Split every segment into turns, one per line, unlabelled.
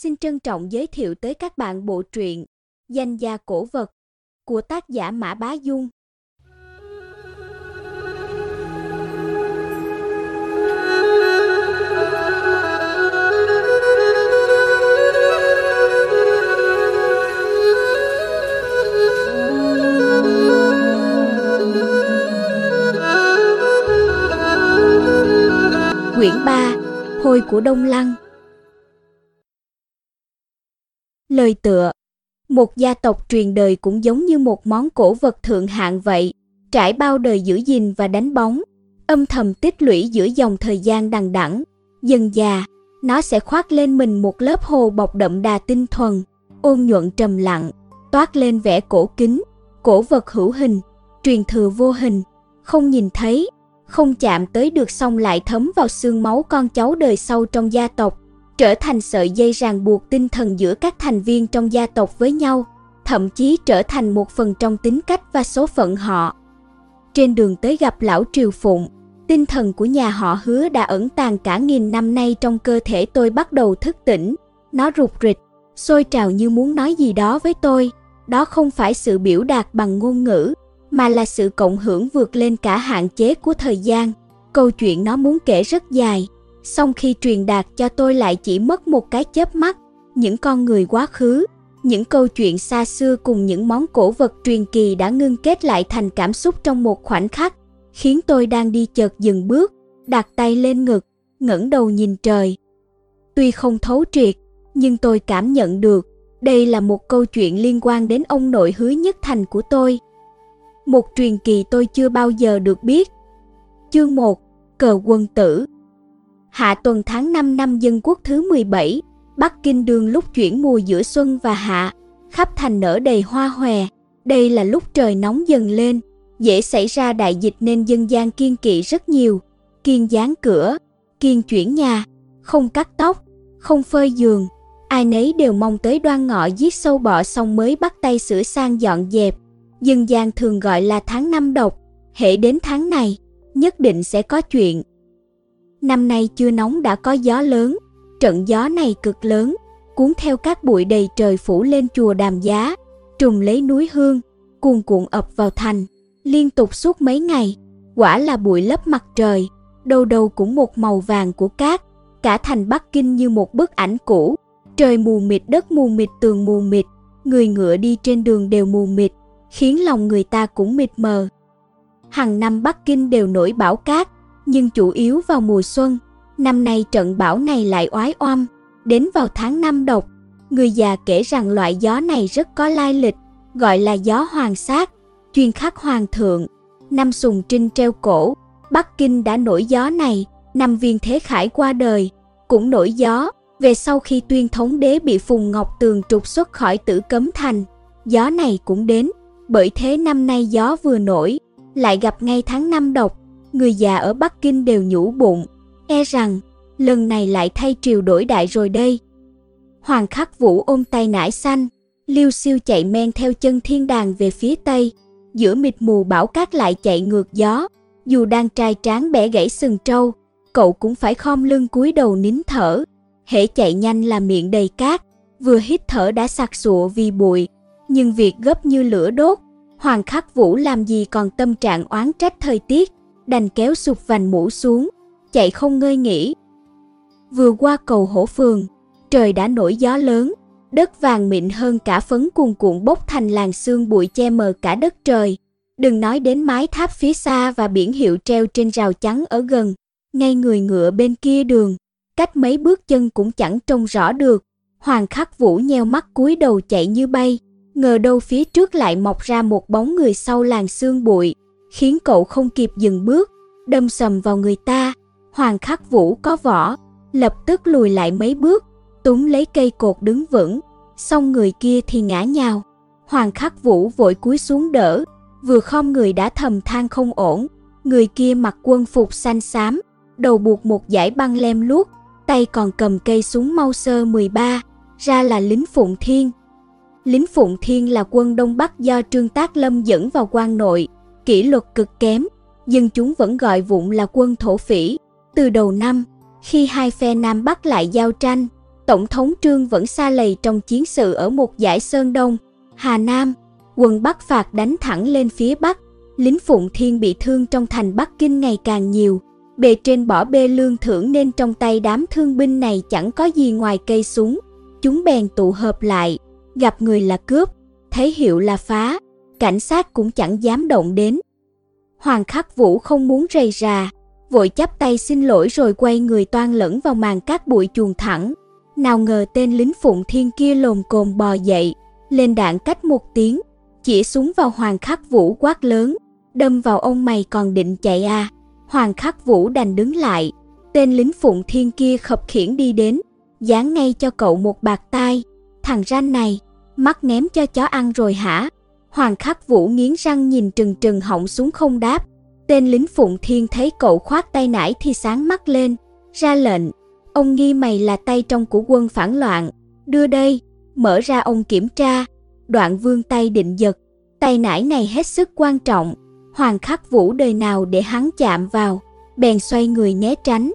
Xin trân trọng giới thiệu tới các bạn bộ truyện Danh gia cổ vật của tác giả Mã Bá Dung. Quyển 3 Hồi của Đông Lăng Lời tựa. Một gia tộc truyền đời cũng giống như một món cổ vật thượng hạng vậy, trải bao đời giữ gìn và đánh bóng, âm thầm tích lũy giữa dòng thời gian đằng đẵng, dần già, nó sẽ khoác lên mình một lớp hồ bọc đậm đà tinh thuần, ôn nhuận trầm lặng, toát lên vẻ cổ kính, cổ vật hữu hình, truyền thừa vô hình, không nhìn thấy, không chạm tới được xong lại thấm vào xương máu con cháu đời sau trong gia tộc, trở thành sợi dây ràng buộc tinh thần giữa các thành viên trong gia tộc với nhau, thậm chí trở thành một phần trong tính cách và số phận họ. Trên đường tới gặp lão Triều Phụng, tinh thần của nhà họ hứa đã ẩn tàng cả nghìn năm nay trong cơ thể tôi bắt đầu thức tỉnh. Nó rụt rịch, sôi trào như muốn nói gì đó với tôi. Đó không phải sự biểu đạt bằng ngôn ngữ, mà là sự cộng hưởng vượt lên cả hạn chế của thời gian. Câu chuyện nó muốn kể rất dài, song khi truyền đạt cho tôi lại chỉ mất một cái chớp mắt. Những con người quá khứ, những câu chuyện xa xưa cùng những món cổ vật truyền kỳ đã ngưng kết lại thành cảm xúc trong một khoảnh khắc, khiến tôi đang đi chợt dừng bước, đặt tay lên ngực, ngẩng đầu nhìn trời. Tuy không thấu triệt, nhưng tôi cảm nhận được đây là một câu chuyện liên quan đến ông nội hứa nhất thành của tôi một truyền kỳ tôi chưa bao giờ được biết. Chương 1 Cờ quân tử Hạ tuần tháng 5 năm dân quốc thứ 17, Bắc Kinh đường lúc chuyển mùa giữa xuân và hạ, khắp thành nở đầy hoa hòe. Đây là lúc trời nóng dần lên, dễ xảy ra đại dịch nên dân gian kiên kỵ rất nhiều. Kiên dán cửa, kiên chuyển nhà, không cắt tóc, không phơi giường. Ai nấy đều mong tới đoan ngọ giết sâu bọ xong mới bắt tay sửa sang dọn dẹp dân gian thường gọi là tháng năm độc, hệ đến tháng này, nhất định sẽ có chuyện. Năm nay chưa nóng đã có gió lớn, trận gió này cực lớn, cuốn theo các bụi đầy trời phủ lên chùa Đàm Giá, trùng lấy núi hương, cuồn cuộn ập vào thành, liên tục suốt mấy ngày, quả là bụi lấp mặt trời, đâu đâu cũng một màu vàng của cát, cả thành Bắc Kinh như một bức ảnh cũ, trời mù mịt đất mù mịt tường mù mịt, người ngựa đi trên đường đều mù mịt, khiến lòng người ta cũng mịt mờ. Hàng năm Bắc Kinh đều nổi bão cát, nhưng chủ yếu vào mùa xuân. Năm nay trận bão này lại oái oăm, đến vào tháng năm độc. Người già kể rằng loại gió này rất có lai lịch, gọi là gió hoàng sát, chuyên khắc hoàng thượng. Năm Sùng Trinh treo cổ, Bắc Kinh đã nổi gió này, năm viên thế khải qua đời, cũng nổi gió. Về sau khi tuyên thống đế bị Phùng Ngọc Tường trục xuất khỏi tử cấm thành, gió này cũng đến bởi thế năm nay gió vừa nổi, lại gặp ngay tháng năm độc, người già ở Bắc Kinh đều nhủ bụng, e rằng lần này lại thay triều đổi đại rồi đây. Hoàng khắc vũ ôm tay nải xanh, liêu siêu chạy men theo chân thiên đàng về phía tây, giữa mịt mù bão cát lại chạy ngược gió, dù đang trai tráng bẻ gãy sừng trâu, cậu cũng phải khom lưng cúi đầu nín thở, hễ chạy nhanh là miệng đầy cát, vừa hít thở đã sặc sụa vì bụi, nhưng việc gấp như lửa đốt, Hoàng Khắc Vũ làm gì còn tâm trạng oán trách thời tiết, đành kéo sụp vành mũ xuống, chạy không ngơi nghỉ. Vừa qua cầu hổ phường, trời đã nổi gió lớn, đất vàng mịn hơn cả phấn cuồn cuộn bốc thành làn sương bụi che mờ cả đất trời. Đừng nói đến mái tháp phía xa và biển hiệu treo trên rào chắn ở gần, ngay người ngựa bên kia đường, cách mấy bước chân cũng chẳng trông rõ được. Hoàng Khắc Vũ nheo mắt cúi đầu chạy như bay, ngờ đâu phía trước lại mọc ra một bóng người sau làn sương bụi, khiến cậu không kịp dừng bước, đâm sầm vào người ta. Hoàng Khắc Vũ có võ, lập tức lùi lại mấy bước, túm lấy cây cột đứng vững, xong người kia thì ngã nhào. Hoàng Khắc Vũ vội cúi xuống đỡ, vừa khom người đã thầm than không ổn, người kia mặc quân phục xanh xám, đầu buộc một dải băng lem luốc, tay còn cầm cây súng mau sơ 13, ra là lính Phụng Thiên, lính Phụng Thiên là quân Đông Bắc do Trương Tác Lâm dẫn vào quan nội, kỷ luật cực kém, dân chúng vẫn gọi vụng là quân thổ phỉ. Từ đầu năm, khi hai phe Nam Bắc lại giao tranh, Tổng thống Trương vẫn xa lầy trong chiến sự ở một giải Sơn Đông, Hà Nam, quân Bắc phạt đánh thẳng lên phía Bắc. Lính Phụng Thiên bị thương trong thành Bắc Kinh ngày càng nhiều. Bề trên bỏ bê lương thưởng nên trong tay đám thương binh này chẳng có gì ngoài cây súng. Chúng bèn tụ hợp lại, gặp người là cướp, thấy hiệu là phá, cảnh sát cũng chẳng dám động đến. Hoàng Khắc Vũ không muốn rầy rà, vội chắp tay xin lỗi rồi quay người toan lẫn vào màn cát bụi chuồng thẳng. Nào ngờ tên lính Phụng Thiên kia lồm cồm bò dậy, lên đạn cách một tiếng, chỉ súng vào Hoàng Khắc Vũ quát lớn, đâm vào ông mày còn định chạy à. Hoàng Khắc Vũ đành đứng lại, tên lính Phụng Thiên kia khập khiển đi đến, dán ngay cho cậu một bạc tai. Thằng ranh này, mắt ném cho chó ăn rồi hả? Hoàng Khắc Vũ nghiến răng nhìn trừng trừng họng xuống không đáp. Tên lính Phụng Thiên thấy cậu khoát tay nải thì sáng mắt lên, ra lệnh. Ông nghi mày là tay trong của quân phản loạn, đưa đây, mở ra ông kiểm tra. Đoạn vương tay định giật, tay nải này hết sức quan trọng. Hoàng Khắc Vũ đời nào để hắn chạm vào, bèn xoay người né tránh.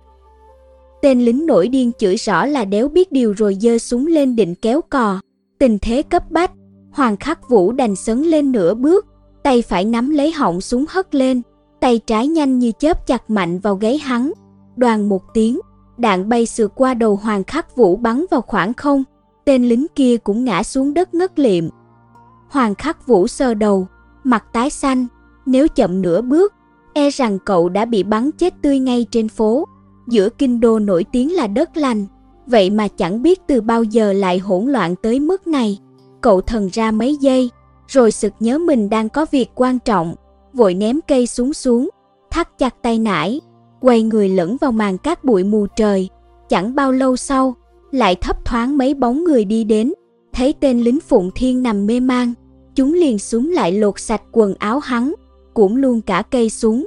Tên lính nổi điên chửi rõ là đéo biết điều rồi dơ súng lên định kéo cò. Tình thế cấp bách, Hoàng Khắc Vũ đành sấn lên nửa bước, tay phải nắm lấy họng súng hất lên, tay trái nhanh như chớp chặt mạnh vào gáy hắn. Đoàn một tiếng, đạn bay sượt qua đầu Hoàng Khắc Vũ bắn vào khoảng không, tên lính kia cũng ngã xuống đất ngất liệm. Hoàng Khắc Vũ sờ đầu, mặt tái xanh, nếu chậm nửa bước, e rằng cậu đã bị bắn chết tươi ngay trên phố. Giữa kinh đô nổi tiếng là đất lành, vậy mà chẳng biết từ bao giờ lại hỗn loạn tới mức này. Cậu thần ra mấy giây, rồi sực nhớ mình đang có việc quan trọng, vội ném cây xuống xuống, thắt chặt tay nải, quay người lẫn vào màn cát bụi mù trời. Chẳng bao lâu sau, lại thấp thoáng mấy bóng người đi đến, thấy tên lính Phụng Thiên nằm mê man, chúng liền xuống lại lột sạch quần áo hắn, cũng luôn cả cây súng.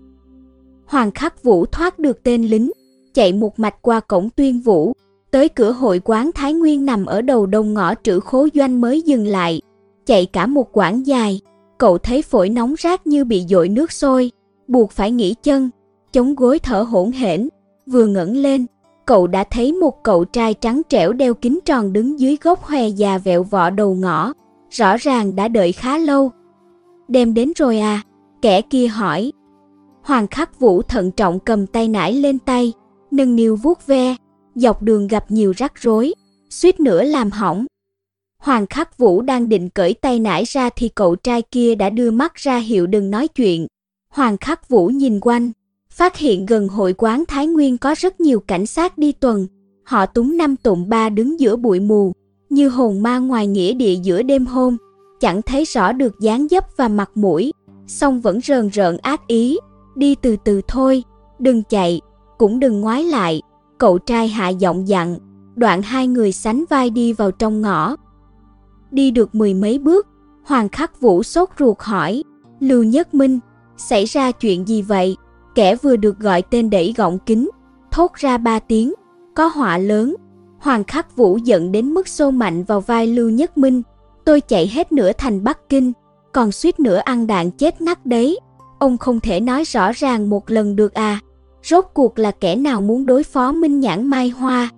Hoàng Khắc Vũ thoát được tên lính, chạy một mạch qua cổng tuyên vũ, tới cửa hội quán Thái Nguyên nằm ở đầu đông ngõ trữ khố doanh mới dừng lại, chạy cả một quãng dài, cậu thấy phổi nóng rát như bị dội nước sôi, buộc phải nghỉ chân, chống gối thở hổn hển, vừa ngẩng lên, cậu đã thấy một cậu trai trắng trẻo đeo kính tròn đứng dưới gốc hòe già vẹo vọ đầu ngõ, rõ ràng đã đợi khá lâu. Đem đến rồi à? Kẻ kia hỏi. Hoàng khắc vũ thận trọng cầm tay nải lên tay, nâng niu vuốt ve, dọc đường gặp nhiều rắc rối, suýt nữa làm hỏng. Hoàng khắc vũ đang định cởi tay nải ra thì cậu trai kia đã đưa mắt ra hiệu đừng nói chuyện. Hoàng khắc vũ nhìn quanh, phát hiện gần hội quán Thái Nguyên có rất nhiều cảnh sát đi tuần. Họ túng năm tụng ba đứng giữa bụi mù, như hồn ma ngoài nghĩa địa giữa đêm hôm, chẳng thấy rõ được dáng dấp và mặt mũi, song vẫn rờn rợn ác ý, đi từ từ thôi, đừng chạy, cũng đừng ngoái lại. Cậu trai hạ giọng dặn, đoạn hai người sánh vai đi vào trong ngõ. Đi được mười mấy bước, Hoàng Khắc Vũ sốt ruột hỏi, Lưu Nhất Minh, xảy ra chuyện gì vậy? Kẻ vừa được gọi tên đẩy gọng kính, thốt ra ba tiếng, có họa lớn. Hoàng Khắc Vũ giận đến mức xô mạnh vào vai Lưu Nhất Minh, tôi chạy hết nửa thành Bắc Kinh, còn suýt nữa ăn đạn chết nát đấy. Ông không thể nói rõ ràng một lần được à? Rốt cuộc là kẻ nào muốn đối phó Minh Nhãn Mai Hoa?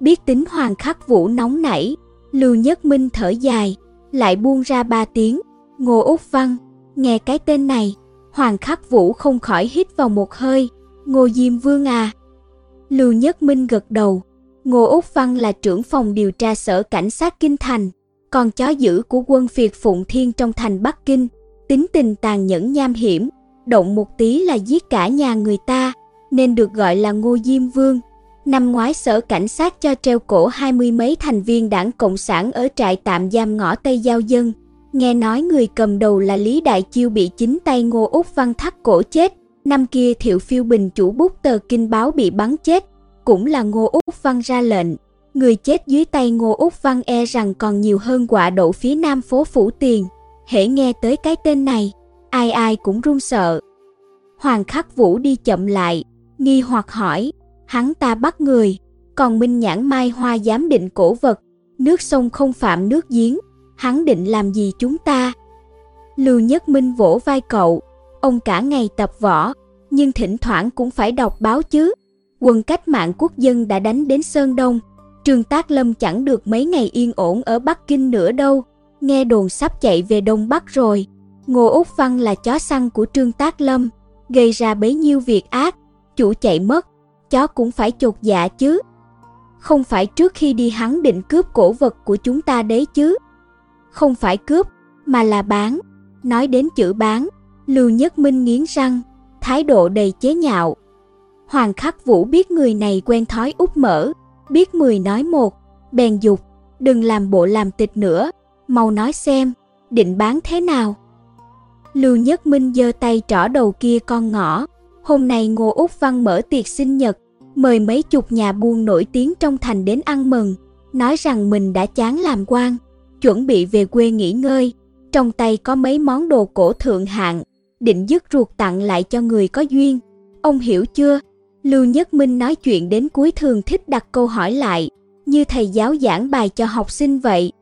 Biết tính Hoàng Khắc Vũ nóng nảy, Lưu Nhất Minh thở dài, lại buông ra ba tiếng. Ngô Úc Văn, nghe cái tên này, Hoàng Khắc Vũ không khỏi hít vào một hơi. Ngô Diêm Vương à? Lưu Nhất Minh gật đầu. Ngô Úc Văn là trưởng phòng điều tra sở cảnh sát Kinh Thành, còn chó dữ của quân phiệt Phụng Thiên trong thành Bắc Kinh, tính tình tàn nhẫn nham hiểm, động một tí là giết cả nhà người ta, nên được gọi là Ngô Diêm Vương. Năm ngoái sở cảnh sát cho treo cổ hai mươi mấy thành viên đảng Cộng sản ở trại tạm giam ngõ Tây Giao Dân. Nghe nói người cầm đầu là Lý Đại Chiêu bị chính tay Ngô Úc Văn thắt cổ chết. Năm kia Thiệu Phiêu Bình chủ bút tờ kinh báo bị bắn chết, cũng là Ngô Úc Văn ra lệnh. Người chết dưới tay Ngô Úc Văn e rằng còn nhiều hơn quả đậu phía nam phố Phủ Tiền. Hễ nghe tới cái tên này, ai ai cũng run sợ. Hoàng Khắc Vũ đi chậm lại, nghi hoặc hỏi, hắn ta bắt người, còn Minh Nhãn Mai Hoa giám định cổ vật, nước sông không phạm nước giếng, hắn định làm gì chúng ta? Lưu Nhất Minh vỗ vai cậu, ông cả ngày tập võ, nhưng thỉnh thoảng cũng phải đọc báo chứ. Quân cách mạng quốc dân đã đánh đến Sơn Đông, Trương Tác Lâm chẳng được mấy ngày yên ổn ở Bắc Kinh nữa đâu, nghe đồn sắp chạy về Đông Bắc rồi. Ngô Úc Văn là chó săn của Trương Tác Lâm, gây ra bấy nhiêu việc ác, chủ chạy mất, chó cũng phải chột dạ chứ. Không phải trước khi đi hắn định cướp cổ vật của chúng ta đấy chứ. Không phải cướp, mà là bán. Nói đến chữ bán, Lưu Nhất Minh nghiến răng, thái độ đầy chế nhạo. Hoàng Khắc Vũ biết người này quen thói úp mở, biết mười nói một, bèn dục, đừng làm bộ làm tịch nữa, mau nói xem, định bán thế nào. Lưu Nhất Minh giơ tay trỏ đầu kia con ngõ, hôm nay Ngô Úc Văn mở tiệc sinh nhật, mời mấy chục nhà buôn nổi tiếng trong thành đến ăn mừng, nói rằng mình đã chán làm quan, chuẩn bị về quê nghỉ ngơi, trong tay có mấy món đồ cổ thượng hạng, định dứt ruột tặng lại cho người có duyên. Ông hiểu chưa? Lưu Nhất Minh nói chuyện đến cuối thường thích đặt câu hỏi lại, như thầy giáo giảng bài cho học sinh vậy.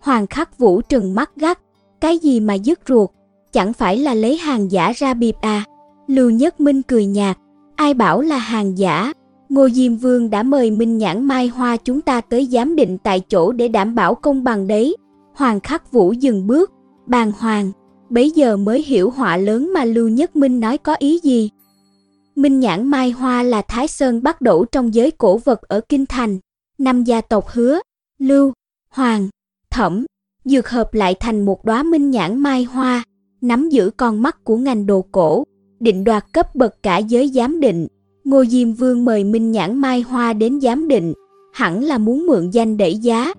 Hoàng Khắc Vũ trừng mắt gắt, cái gì mà dứt ruột, chẳng phải là lấy hàng giả ra bịp à? Lưu Nhất Minh cười nhạt, ai bảo là hàng giả? Ngô Diêm Vương đã mời Minh Nhãn Mai Hoa chúng ta tới giám định tại chỗ để đảm bảo công bằng đấy. Hoàng Khắc Vũ dừng bước, bàn hoàng, bấy giờ mới hiểu họa lớn mà Lưu Nhất Minh nói có ý gì. Minh Nhãn Mai Hoa là Thái Sơn bắt đổ trong giới cổ vật ở Kinh Thành. Năm gia tộc hứa, Lưu, Hoàng, Thẩm, dược hợp lại thành một đóa Minh Nhãn Mai Hoa, nắm giữ con mắt của ngành đồ cổ, định đoạt cấp bậc cả giới giám định. Ngô Diêm Vương mời Minh Nhãn Mai Hoa đến giám định, hẳn là muốn mượn danh đẩy giá.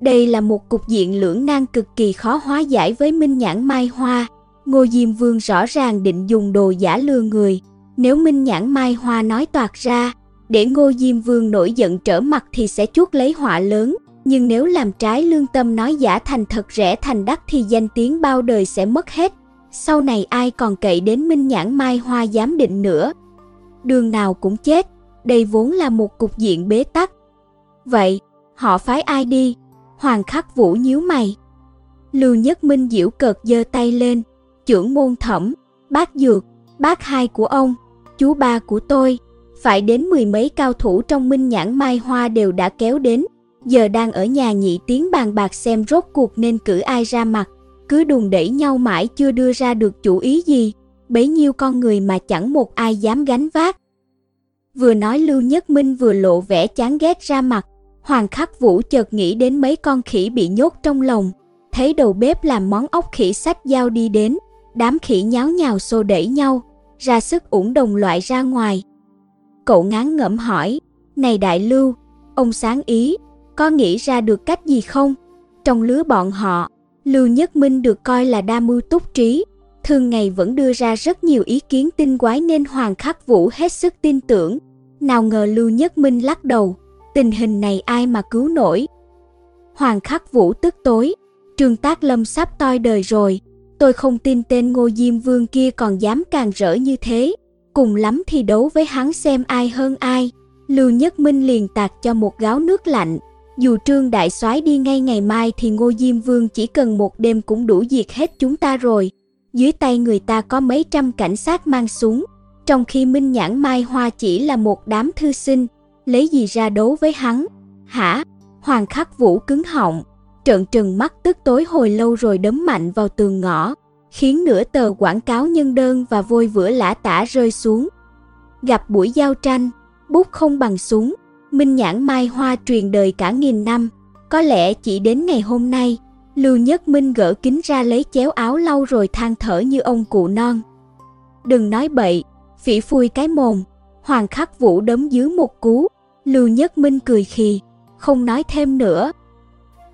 Đây là một cục diện lưỡng nan cực kỳ khó hóa giải với Minh Nhãn Mai Hoa. Ngô Diêm Vương rõ ràng định dùng đồ giả lừa người, nếu Minh Nhãn Mai Hoa nói toạc ra, để Ngô Diêm Vương nổi giận trở mặt thì sẽ chuốc lấy họa lớn, nhưng nếu làm trái lương tâm nói giả thành thật rẻ thành đắt thì danh tiếng bao đời sẽ mất hết. Sau này ai còn cậy đến Minh Nhãn Mai Hoa giám định nữa. Đường nào cũng chết, đây vốn là một cục diện bế tắc. Vậy, họ phái ai đi? Hoàng Khắc Vũ nhíu mày. Lưu Nhất Minh diễu cợt giơ tay lên, trưởng môn thẩm, bác dược, bác hai của ông, chú ba của tôi, phải đến mười mấy cao thủ trong minh nhãn mai hoa đều đã kéo đến, giờ đang ở nhà nhị tiếng bàn bạc xem rốt cuộc nên cử ai ra mặt, cứ đùn đẩy nhau mãi chưa đưa ra được chủ ý gì, bấy nhiêu con người mà chẳng một ai dám gánh vác. Vừa nói Lưu Nhất Minh vừa lộ vẻ chán ghét ra mặt, Hoàng Khắc Vũ chợt nghĩ đến mấy con khỉ bị nhốt trong lồng, thấy đầu bếp làm món ốc khỉ sách dao đi đến, đám khỉ nháo nhào xô đẩy nhau, ra sức ủng đồng loại ra ngoài. Cậu ngán ngẩm hỏi, này đại lưu, ông sáng ý, có nghĩ ra được cách gì không? Trong lứa bọn họ, Lưu Nhất Minh được coi là đa mưu túc trí, thường ngày vẫn đưa ra rất nhiều ý kiến tinh quái nên Hoàng Khắc Vũ hết sức tin tưởng. Nào ngờ Lưu Nhất Minh lắc đầu, tình hình này ai mà cứu nổi. Hoàng Khắc Vũ tức tối, Trương Tác Lâm sắp toi đời rồi, tôi không tin tên Ngô Diêm Vương kia còn dám càng rỡ như thế, cùng lắm thì đấu với hắn xem ai hơn ai. Lưu Nhất Minh liền tạt cho một gáo nước lạnh, dù Trương Đại soái đi ngay ngày mai thì Ngô Diêm Vương chỉ cần một đêm cũng đủ diệt hết chúng ta rồi. Dưới tay người ta có mấy trăm cảnh sát mang súng, trong khi Minh Nhãn Mai Hoa chỉ là một đám thư sinh, lấy gì ra đấu với hắn? Hả? Hoàng Khắc Vũ cứng họng, trợn trừng mắt tức tối hồi lâu rồi đấm mạnh vào tường ngõ, khiến nửa tờ quảng cáo nhân đơn và vôi vữa lã tả rơi xuống. Gặp buổi giao tranh, bút không bằng súng, minh nhãn mai hoa truyền đời cả nghìn năm, có lẽ chỉ đến ngày hôm nay, Lưu Nhất Minh gỡ kính ra lấy chéo áo lau rồi than thở như ông cụ non. Đừng nói bậy, phỉ phui cái mồm, Hoàng Khắc Vũ đấm dưới một cú, Lưu Nhất Minh cười khì, không nói thêm nữa.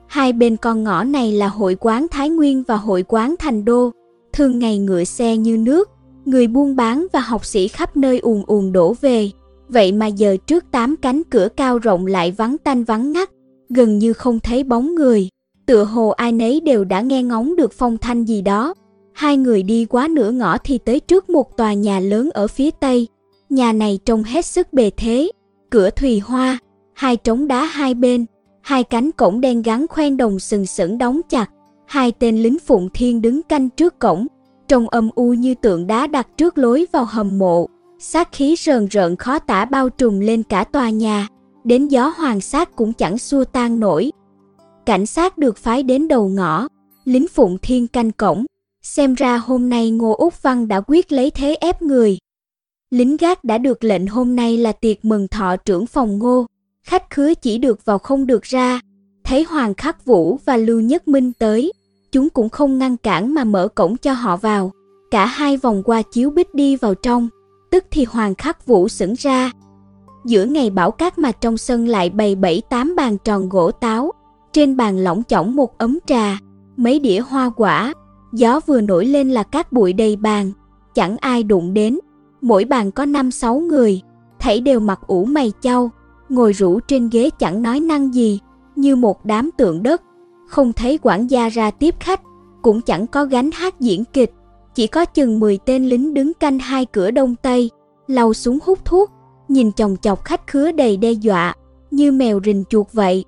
Hai bên con ngõ này là hội quán Thái Nguyên và hội quán Thành Đô, thường ngày ngựa xe như nước, người buôn bán và học sĩ khắp nơi ùn ùn đổ về. Vậy mà giờ trước tám cánh cửa cao rộng lại vắng tanh vắng ngắt, gần như không thấy bóng người. Tựa hồ ai nấy đều đã nghe ngóng được phong thanh gì đó. Hai người đi quá nửa ngõ thì tới trước một tòa nhà lớn ở phía tây. Nhà này trông hết sức bề thế, cửa thùy hoa, hai trống đá hai bên, hai cánh cổng đen gắn khoen đồng sừng sững đóng chặt, hai tên lính phụng thiên đứng canh trước cổng, trông âm u như tượng đá đặt trước lối vào hầm mộ, sát khí rờn rợn khó tả bao trùm lên cả tòa nhà, đến gió hoàng sát cũng chẳng xua tan nổi. Cảnh sát được phái đến đầu ngõ, lính phụng thiên canh cổng, xem ra hôm nay Ngô Úc Văn đã quyết lấy thế ép người. Lính gác đã được lệnh hôm nay là tiệc mừng thọ trưởng phòng Ngô, khách khứa chỉ được vào không được ra. Thấy Hoàng Khắc Vũ và Lưu Nhất Minh tới, chúng cũng không ngăn cản mà mở cổng cho họ vào. Cả hai vòng qua chiếu bích đi vào trong, tức thì Hoàng Khắc Vũ sững ra. Giữa ngày bảo cát mà trong sân lại bày bảy tám bàn tròn gỗ táo, trên bàn lỏng chỏng một ấm trà, mấy đĩa hoa quả, gió vừa nổi lên là cát bụi đầy bàn, chẳng ai đụng đến. Mỗi bàn có năm sáu người, thảy đều mặc ủ mày chau, ngồi rủ trên ghế chẳng nói năng gì, như một đám tượng đất. Không thấy quản gia ra tiếp khách, cũng chẳng có gánh hát diễn kịch, chỉ có chừng 10 tên lính đứng canh hai cửa đông tây, lau xuống hút thuốc, nhìn chồng chọc khách khứa đầy đe dọa, như mèo rình chuột vậy.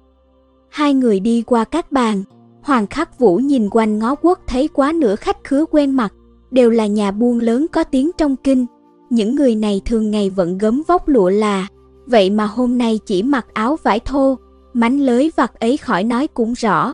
Hai người đi qua các bàn, Hoàng Khắc Vũ nhìn quanh ngó quốc thấy quá nửa khách khứa quen mặt, đều là nhà buôn lớn có tiếng trong kinh. Những người này thường ngày vẫn gấm vóc lụa là, vậy mà hôm nay chỉ mặc áo vải thô, mánh lới vặt ấy khỏi nói cũng rõ.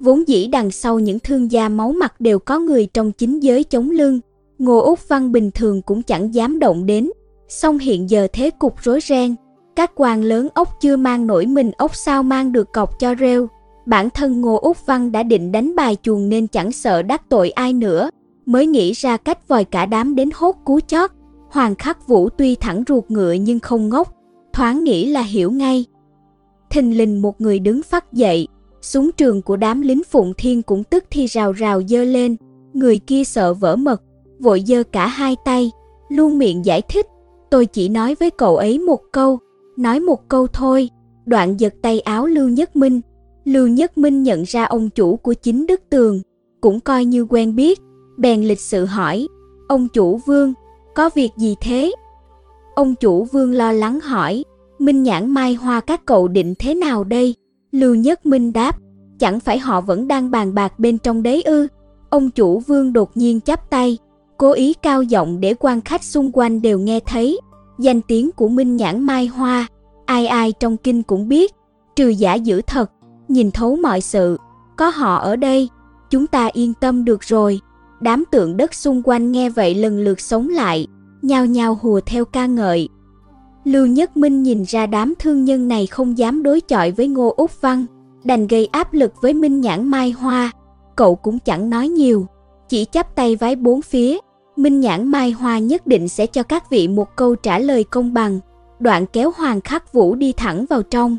Vốn dĩ đằng sau những thương gia máu mặt đều có người trong chính giới chống lưng, Ngô Úc Văn bình thường cũng chẳng dám động đến, song hiện giờ thế cục rối ren, các quan lớn ốc chưa mang nổi mình ốc sao mang được cọc cho rêu. Bản thân Ngô Úc Văn đã định đánh bài chuồng nên chẳng sợ đắc tội ai nữa, mới nghĩ ra cách vòi cả đám đến hốt cú chót. Hoàng Khắc Vũ tuy thẳng ruột ngựa nhưng không ngốc, thoáng nghĩ là hiểu ngay. Thình lình một người đứng phát dậy, súng trường của đám lính Phụng Thiên cũng tức thì rào rào dơ lên, người kia sợ vỡ mật, vội dơ cả hai tay, luôn miệng giải thích, tôi chỉ nói với cậu ấy một câu, nói một câu thôi, đoạn giật tay áo Lưu Nhất Minh. Lưu Nhất Minh nhận ra ông chủ của chính Đức Tường, cũng coi như quen biết, bèn lịch sự hỏi, ông chủ Vương, có việc gì thế? Ông chủ Vương lo lắng hỏi, Minh nhãn mai hoa các cậu định thế nào đây? Lưu Nhất Minh đáp, chẳng phải họ vẫn đang bàn bạc bên trong đấy ư? Ông chủ Vương đột nhiên chắp tay, cố ý cao giọng để quan khách xung quanh đều nghe thấy. Danh tiếng của Minh nhãn mai hoa, ai ai trong kinh cũng biết, trừ giả dữ thật, nhìn thấu mọi sự, có họ ở đây, chúng ta yên tâm được rồi. Đám tượng đất xung quanh nghe vậy lần lượt sống lại, nhao nhao hùa theo ca ngợi. Lưu Nhất Minh nhìn ra đám thương nhân này không dám đối chọi với Ngô Úc Văn, đành gây áp lực với Minh Nhãn Mai Hoa. Cậu cũng chẳng nói nhiều, chỉ chắp tay vái bốn phía. Minh Nhãn Mai Hoa nhất định sẽ cho các vị một câu trả lời công bằng. Đoạn kéo Hoàng Khắc Vũ đi thẳng vào trong.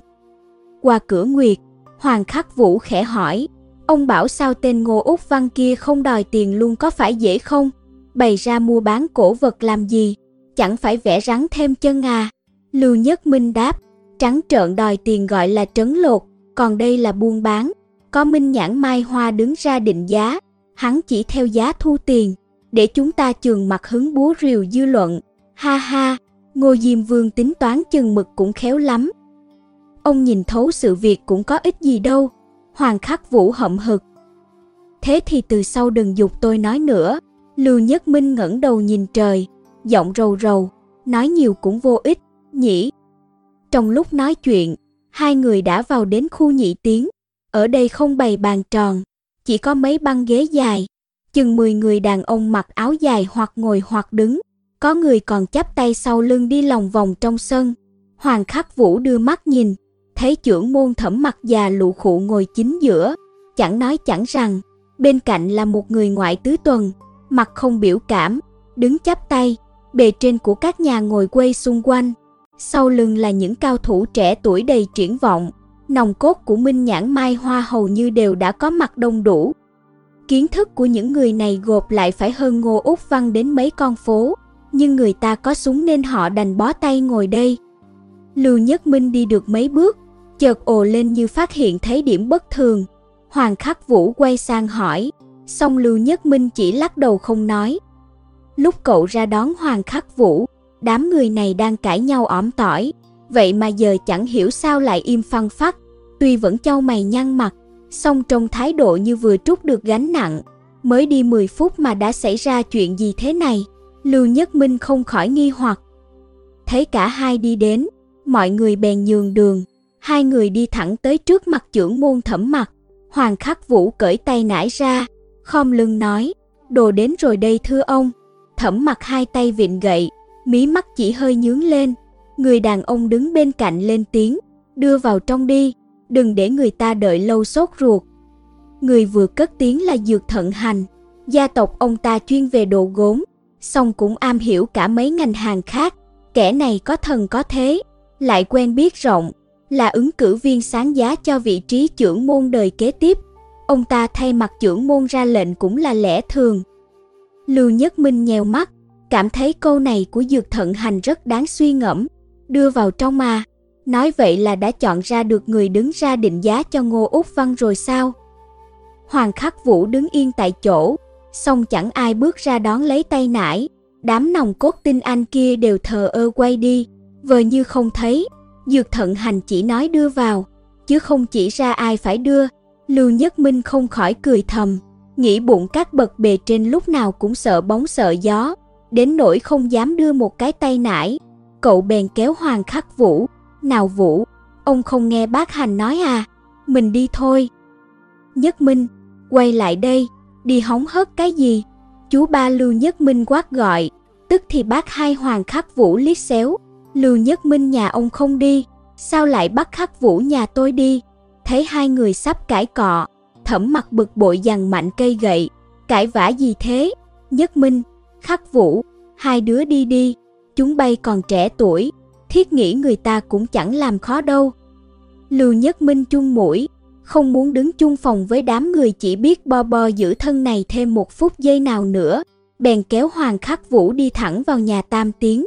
Qua cửa nguyệt, Hoàng Khắc Vũ khẽ hỏi, ông bảo sao tên Ngô Úc Văn kia không đòi tiền luôn có phải dễ không? Bày ra mua bán cổ vật làm gì? Chẳng phải vẽ rắn thêm chân à? Lưu Nhất Minh đáp, trắng trợn đòi tiền gọi là trấn lột, còn đây là buôn bán. Có Minh Nhãn Mai Hoa đứng ra định giá, hắn chỉ theo giá thu tiền, để chúng ta trường mặt hứng búa rìu dư luận. Ha ha, Ngô Diêm Vương tính toán chừng mực cũng khéo lắm. Ông nhìn thấu sự việc cũng có ích gì đâu. Hoàng khắc vũ hậm hực. Thế thì từ sau đừng dục tôi nói nữa. Lưu Nhất Minh ngẩng đầu nhìn trời, giọng rầu rầu, nói nhiều cũng vô ích, nhỉ. Trong lúc nói chuyện, hai người đã vào đến khu nhị tiếng Ở đây không bày bàn tròn, chỉ có mấy băng ghế dài. Chừng 10 người đàn ông mặc áo dài hoặc ngồi hoặc đứng. Có người còn chắp tay sau lưng đi lòng vòng trong sân. Hoàng Khắc Vũ đưa mắt nhìn, thấy trưởng môn thẩm mặt già lụ khụ ngồi chính giữa, chẳng nói chẳng rằng, bên cạnh là một người ngoại tứ tuần, mặt không biểu cảm, đứng chắp tay, bề trên của các nhà ngồi quay xung quanh. Sau lưng là những cao thủ trẻ tuổi đầy triển vọng, nòng cốt của Minh Nhãn Mai Hoa hầu như đều đã có mặt đông đủ. Kiến thức của những người này gộp lại phải hơn Ngô Úc Văn đến mấy con phố, nhưng người ta có súng nên họ đành bó tay ngồi đây. Lưu Nhất Minh đi được mấy bước, chợt ồ lên như phát hiện thấy điểm bất thường. Hoàng Khắc Vũ quay sang hỏi, song Lưu Nhất Minh chỉ lắc đầu không nói. Lúc cậu ra đón Hoàng Khắc Vũ, đám người này đang cãi nhau ỏm tỏi, vậy mà giờ chẳng hiểu sao lại im phăng phắc, tuy vẫn châu mày nhăn mặt, song trong thái độ như vừa trút được gánh nặng. Mới đi 10 phút mà đã xảy ra chuyện gì thế này? Lưu Nhất Minh không khỏi nghi hoặc. Thấy cả hai đi đến, mọi người bèn nhường đường, hai người đi thẳng tới trước mặt trưởng môn thẩm mặt. Hoàng khắc vũ cởi tay nải ra, khom lưng nói, đồ đến rồi đây thưa ông. Thẩm mặt hai tay vịn gậy, mí mắt chỉ hơi nhướng lên. Người đàn ông đứng bên cạnh lên tiếng, đưa vào trong đi, đừng để người ta đợi lâu sốt ruột. Người vừa cất tiếng là Dược Thận Hành, gia tộc ông ta chuyên về đồ gốm, song cũng am hiểu cả mấy ngành hàng khác. Kẻ này có thần có thế, lại quen biết rộng, là ứng cử viên sáng giá cho vị trí trưởng môn đời kế tiếp. Ông ta thay mặt trưởng môn ra lệnh cũng là lẽ thường. Lưu Nhất Minh nhèo mắt, cảm thấy câu này của Dược Thận Hành rất đáng suy ngẫm, đưa vào trong mà. Nói vậy là đã chọn ra được người đứng ra định giá cho Ngô Úc Văn rồi sao? Hoàng Khắc Vũ đứng yên tại chỗ, song chẳng ai bước ra đón lấy tay nải. Đám nòng cốt tinh anh kia đều thờ ơ quay đi, vờ như không thấy. Dược thận hành chỉ nói đưa vào, chứ không chỉ ra ai phải đưa. Lưu Nhất Minh không khỏi cười thầm, nghĩ bụng các bậc bề trên lúc nào cũng sợ bóng sợ gió, đến nỗi không dám đưa một cái tay nải. Cậu bèn kéo Hoàng Khắc Vũ, nào Vũ, ông không nghe bác Hành nói à, mình đi thôi. Nhất Minh, quay lại đây, đi hóng hớt cái gì? Chú ba Lưu Nhất Minh quát gọi, tức thì bác hai Hoàng Khắc Vũ liếc xéo, Lưu Nhất Minh nhà ông không đi, sao lại bắt Khắc Vũ nhà tôi đi? Thấy hai người sắp cãi cọ, thẩm mặt bực bội dằn mạnh cây gậy, cãi vã gì thế? Nhất Minh, Khắc Vũ, hai đứa đi đi, chúng bay còn trẻ tuổi, thiết nghĩ người ta cũng chẳng làm khó đâu. Lưu Nhất Minh chung mũi, không muốn đứng chung phòng với đám người chỉ biết bo bo giữ thân này thêm một phút giây nào nữa, bèn kéo Hoàng Khắc Vũ đi thẳng vào nhà Tam Tiến.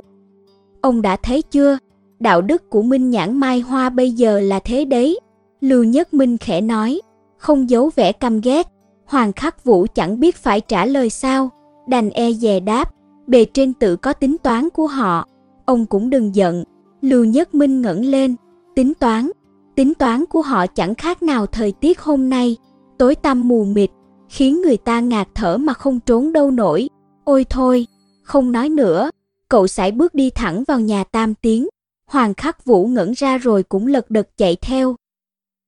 Ông đã thấy chưa, đạo đức của Minh Nhãn Mai Hoa bây giờ là thế đấy. Lưu Nhất Minh khẽ nói, không giấu vẻ căm ghét. Hoàng Khắc Vũ chẳng biết phải trả lời sao, đành e dè đáp, bề trên tự có tính toán của họ. Ông cũng đừng giận. Lưu Nhất Minh ngẩng lên, tính toán. Tính toán của họ chẳng khác nào thời tiết hôm nay, tối tăm mù mịt, khiến người ta ngạt thở mà không trốn đâu nổi. Ôi thôi, không nói nữa, cậu sải bước đi thẳng vào nhà Tam Tiến. Hoàng Khắc Vũ ngẩn ra rồi cũng lật đật chạy theo.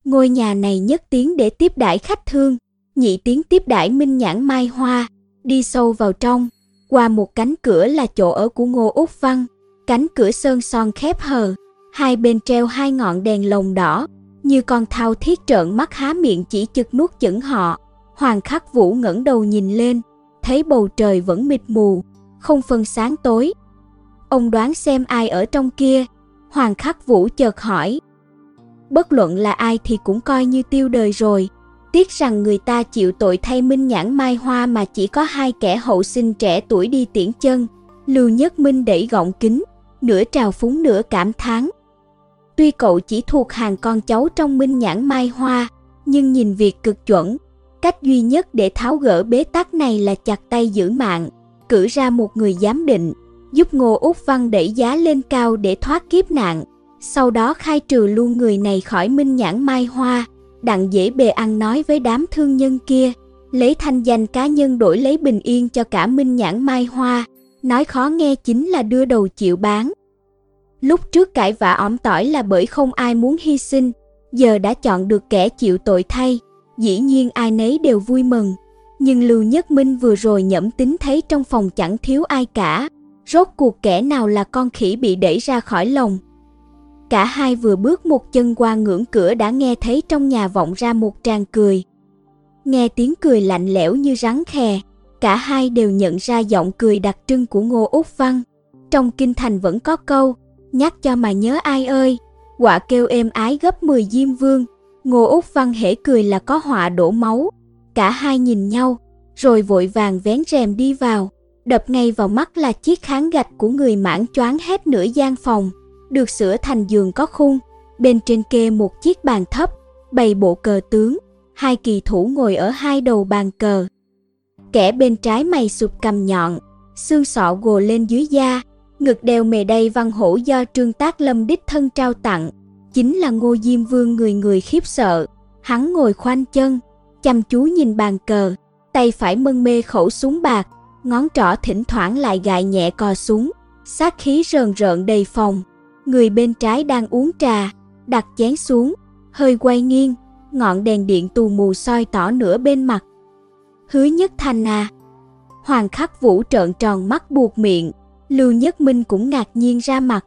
Ngôi nhà này nhất tiếng để tiếp đãi khách thương, nhị tiếng tiếp đãi minh nhãn mai hoa, đi sâu vào trong, qua một cánh cửa là chỗ ở của Ngô Úc Văn, cánh cửa sơn son khép hờ, hai bên treo hai ngọn đèn lồng đỏ, như con thao thiết trợn mắt há miệng chỉ chực nuốt chửng họ. Hoàng Khắc Vũ ngẩng đầu nhìn lên, thấy bầu trời vẫn mịt mù, không phân sáng tối. Ông đoán xem ai ở trong kia, Hoàng Khắc Vũ chợt hỏi. Bất luận là ai thì cũng coi như tiêu đời rồi, tiếc rằng người ta chịu tội thay minh nhãn mai hoa mà chỉ có hai kẻ hậu sinh trẻ tuổi đi tiễn chân. Lưu Nhất Minh đẩy gọng kính, nửa trào phúng nửa cảm thán. Tuy cậu chỉ thuộc hàng con cháu trong minh nhãn mai hoa, nhưng nhìn việc cực chuẩn, cách duy nhất để tháo gỡ bế tắc này là chặt tay giữ mạng, cử ra một người giám định, giúp Ngô Úc Văn đẩy giá lên cao để thoát kiếp nạn, sau đó khai trừ luôn người này khỏi minh nhãn mai hoa, đặng dễ bề ăn nói với đám thương nhân kia, lấy thanh danh cá nhân đổi lấy bình yên cho cả minh nhãn mai hoa, nói khó nghe chính là đưa đầu chịu bán. Lúc trước cãi vã ỏm tỏi là bởi không ai muốn hy sinh, giờ đã chọn được kẻ chịu tội thay, dĩ nhiên ai nấy đều vui mừng. Nhưng Lưu Nhất Minh vừa rồi nhẫm tính thấy trong phòng chẳng thiếu ai cả, rốt cuộc kẻ nào là con khỉ bị đẩy ra khỏi lồng. Cả hai vừa bước một chân qua ngưỡng cửa đã nghe thấy trong nhà vọng ra một tràng cười. Nghe tiếng cười lạnh lẽo như rắn khè, cả hai đều nhận ra giọng cười đặc trưng của Ngô Úc Văn. Trong kinh thành vẫn có câu, nhắc cho mà nhớ ai ơi, quả kêu êm ái gấp 10 diêm vương, Ngô Úc Văn hễ cười là có họa đổ máu. Cả hai nhìn nhau, rồi vội vàng vén rèm đi vào, đập ngay vào mắt là chiếc kháng gạch của người mãn choáng hết nửa gian phòng, được sửa thành giường có khung, bên trên kê một chiếc bàn thấp, bày bộ cờ tướng, hai kỳ thủ ngồi ở hai đầu bàn cờ. Kẻ bên trái mày sụp cầm nhọn, xương sọ gồ lên dưới da, ngực đeo mề đầy văn hổ do Trương Tác Lâm đích thân trao tặng, chính là Ngô Diêm Vương người người khiếp sợ. Hắn ngồi khoanh chân, chăm chú nhìn bàn cờ, tay phải mân mê khẩu súng bạc, ngón trỏ thỉnh thoảng lại gại nhẹ cò súng, sát khí rờn rợn đầy phòng người bên trái đang uống trà, đặt chén xuống, hơi quay nghiêng, ngọn đèn điện tù mù soi tỏ nửa bên mặt. Hứa Nhất Thành à? Hoàng Khắc Vũ trợn tròn mắt buộc miệng, Lưu Nhất Minh cũng ngạc nhiên ra mặt.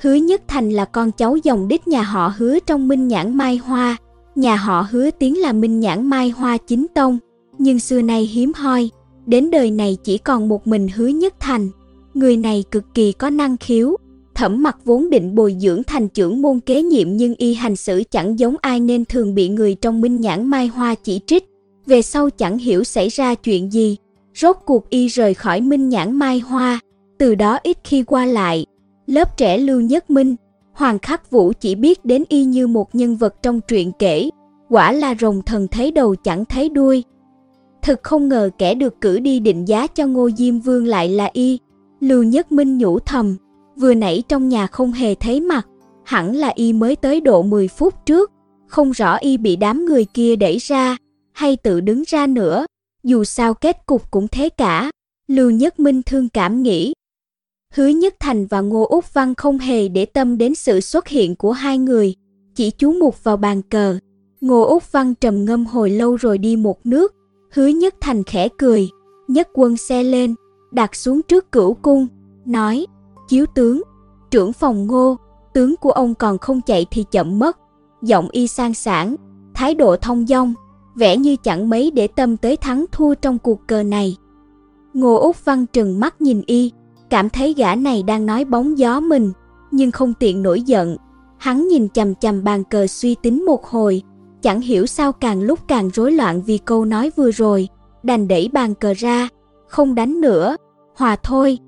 Hứa Nhất Thành là con cháu dòng đích nhà họ Hứa trong Minh Nhãn Mai Hoa, nhà họ Hứa tiếng là Minh Nhãn Mai Hoa chính tông, nhưng xưa nay hiếm hoi, đến đời này chỉ còn một mình Hứa Nhất Thành. Người này cực kỳ có năng khiếu, Thẩm Mặc vốn định bồi dưỡng thành trưởng môn kế nhiệm nhưng y hành xử chẳng giống ai nên thường bị người trong Minh Nhãn Mai Hoa chỉ trích. Về sau chẳng hiểu xảy ra chuyện gì, rốt cuộc y rời khỏi Minh Nhãn Mai Hoa, từ đó ít khi qua lại. Lớp trẻ Lưu Nhất Minh, Hoàng Khắc Vũ chỉ biết đến y như một nhân vật trong truyện kể, quả là rồng thần thấy đầu chẳng thấy đuôi. Thực không ngờ kẻ được cử đi định giá cho Ngô Diêm Vương lại là y. Lưu Nhất Minh nhủ thầm, vừa nãy trong nhà không hề thấy mặt, hẳn là y mới tới độ 10 phút trước, không rõ y bị đám người kia đẩy ra, hay tự đứng ra nữa, dù sao kết cục cũng thế cả. Lưu Nhất Minh thương cảm nghĩ. Hứa Nhất Thành và Ngô Úc Văn không hề để tâm đến sự xuất hiện của hai người, chỉ chú mục vào bàn cờ. Ngô Úc Văn trầm ngâm hồi lâu rồi đi một nước, Hứa Nhất Thành khẽ cười, nhất quân xe lên, đặt xuống trước cửu cung, nói, chiếu tướng, trưởng phòng ngô, tướng của ông còn không chạy thì chậm mất. Giọng y sang sảng, thái độ thông dong, vẻ như chẳng mấy để tâm tới thắng thua trong cuộc cờ này. Ngô Úc Văn trừng mắt nhìn y, cảm thấy gã này đang nói bóng gió mình, nhưng không tiện nổi giận. Hắn nhìn chằm chằm bàn cờ suy tính một hồi, chẳng hiểu sao càng lúc càng rối loạn vì câu nói vừa rồi, đành đẩy bàn cờ ra, không đánh nữa, hòa thôi.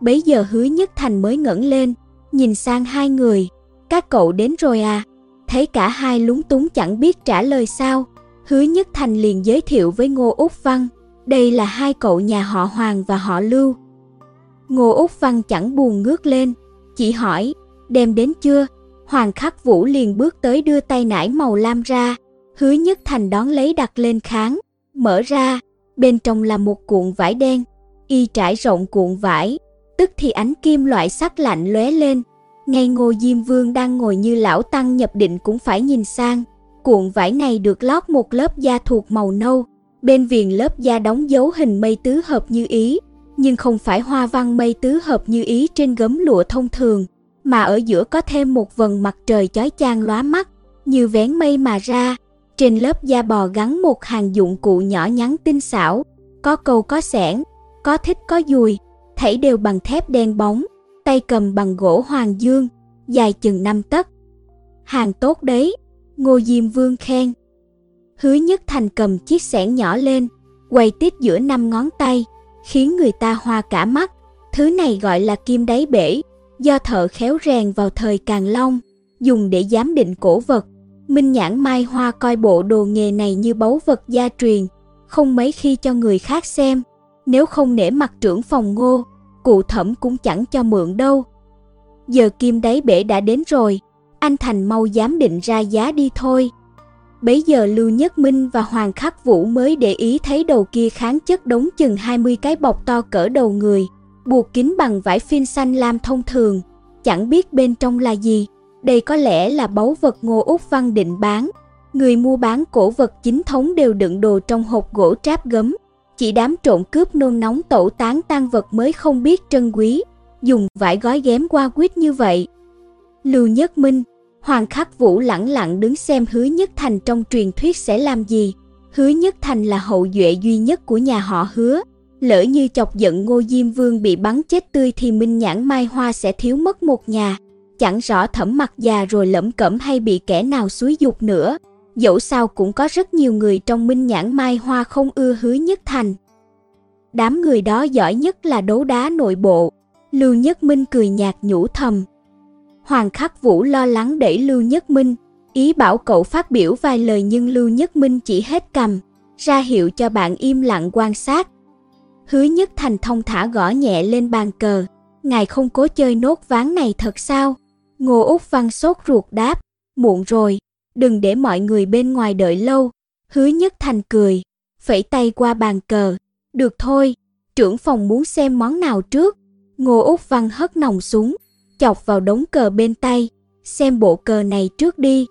Bấy giờ hứa nhất thành mới ngẩng lên, nhìn sang hai người, các cậu đến rồi à? Thấy cả hai lúng túng chẳng biết trả lời sao, hứa nhất thành liền giới thiệu với Ngô Úc Văn, đây là hai cậu nhà họ Hoàng và họ Lưu. Ngô Úc Văn chẳng buồn ngước lên, chỉ hỏi, đem đến chưa? Hoàng Khắc Vũ liền bước tới đưa tay nải màu lam ra, hứa nhất thành đón lấy đặt lên kháng, mở ra, bên trong là một cuộn vải đen, y trải rộng cuộn vải, tức thì ánh kim loại sắc lạnh lóe lên. Ngay Ngô Diêm Vương đang ngồi như lão tăng nhập định cũng phải nhìn sang. Cuộn vải này được lót một lớp da thuộc màu nâu, bên viền lớp da đóng dấu hình mây tứ hợp như ý, nhưng không phải hoa văn mây tứ hợp như ý trên gấm lụa thông thường, mà ở giữa có thêm một vầng mặt trời chói chang lóa mắt, như vén mây mà ra. Trên lớp da bò gắn một hàng dụng cụ nhỏ nhắn tinh xảo, có câu có sẻn có thích có dùi, thảy đều bằng thép đen bóng, tay cầm bằng gỗ hoàng dương, dài chừng năm tấc. Hàng tốt đấy, Ngô Diêm Vương khen. Hứa Nhất Thành cầm chiếc xẻng nhỏ lên, quay tít giữa năm ngón tay, khiến người ta hoa cả mắt. Thứ này gọi là kim đáy bể, do thợ khéo rèn vào thời Càn Long, dùng để giám định cổ vật. Minh Nhãn Mai Hoa coi bộ đồ nghề này như báu vật gia truyền, không mấy khi cho người khác xem. Nếu không nể mặt trưởng phòng ngô, cụ thẩm cũng chẳng cho mượn đâu. Giờ kim đáy bể đã đến rồi, anh Thành mau dám định ra giá đi thôi. Bấy giờ Lưu Nhất Minh và Hoàng Khắc Vũ mới để ý thấy đầu kia kháng chất đống chừng 20 cái bọc to cỡ đầu người, buộc kín bằng vải phin xanh lam thông thường, chẳng biết bên trong là gì. Đây có lẽ là báu vật Ngô Úc Văn định bán. Người mua bán cổ vật chính thống đều đựng đồ trong hộp gỗ tráp gấm, chỉ đám trộm cướp nôn nóng tẩu tán tan vật mới không biết trân quý, dùng vải gói ghém qua quýt như vậy. Lưu Nhất Minh, Hoàng Khắc Vũ lẳng lặng đứng xem Hứa Nhất Thành trong truyền thuyết sẽ làm gì. Hứa Nhất Thành là hậu duệ duy nhất của nhà họ Hứa. Lỡ như chọc giận Ngô Diêm Vương bị bắn chết tươi thì Minh Nhãn Mai Hoa sẽ thiếu mất một nhà. Chẳng rõ thẩm mặt già rồi lẩm cẩm hay bị kẻ nào xúi dục nữa. Dẫu sao cũng có rất nhiều người trong Minh Nhãn Mai Hoa không ưa Hứa Nhất Thành. Đám người đó giỏi nhất là đấu đá nội bộ. Lưu Nhất Minh cười nhạt nhủ thầm. Hoàng Khắc Vũ lo lắng đẩy Lưu Nhất Minh, ý bảo cậu phát biểu vài lời nhưng Lưu Nhất Minh chỉ hết cầm, ra hiệu cho bạn im lặng quan sát. Hứa Nhất Thành thông thả gõ nhẹ lên bàn cờ, ngài không cố chơi nốt ván này thật sao? Ngô Úc Văn sốt ruột đáp, muộn rồi, đừng để mọi người bên ngoài đợi lâu. Hứa Nhất Thành cười, phẩy tay qua bàn cờ, được thôi, trưởng phòng muốn xem món nào trước. Ngô Úc Văn hất nòng xuống, chọc vào đống cờ bên tay, xem bộ cờ này trước đi.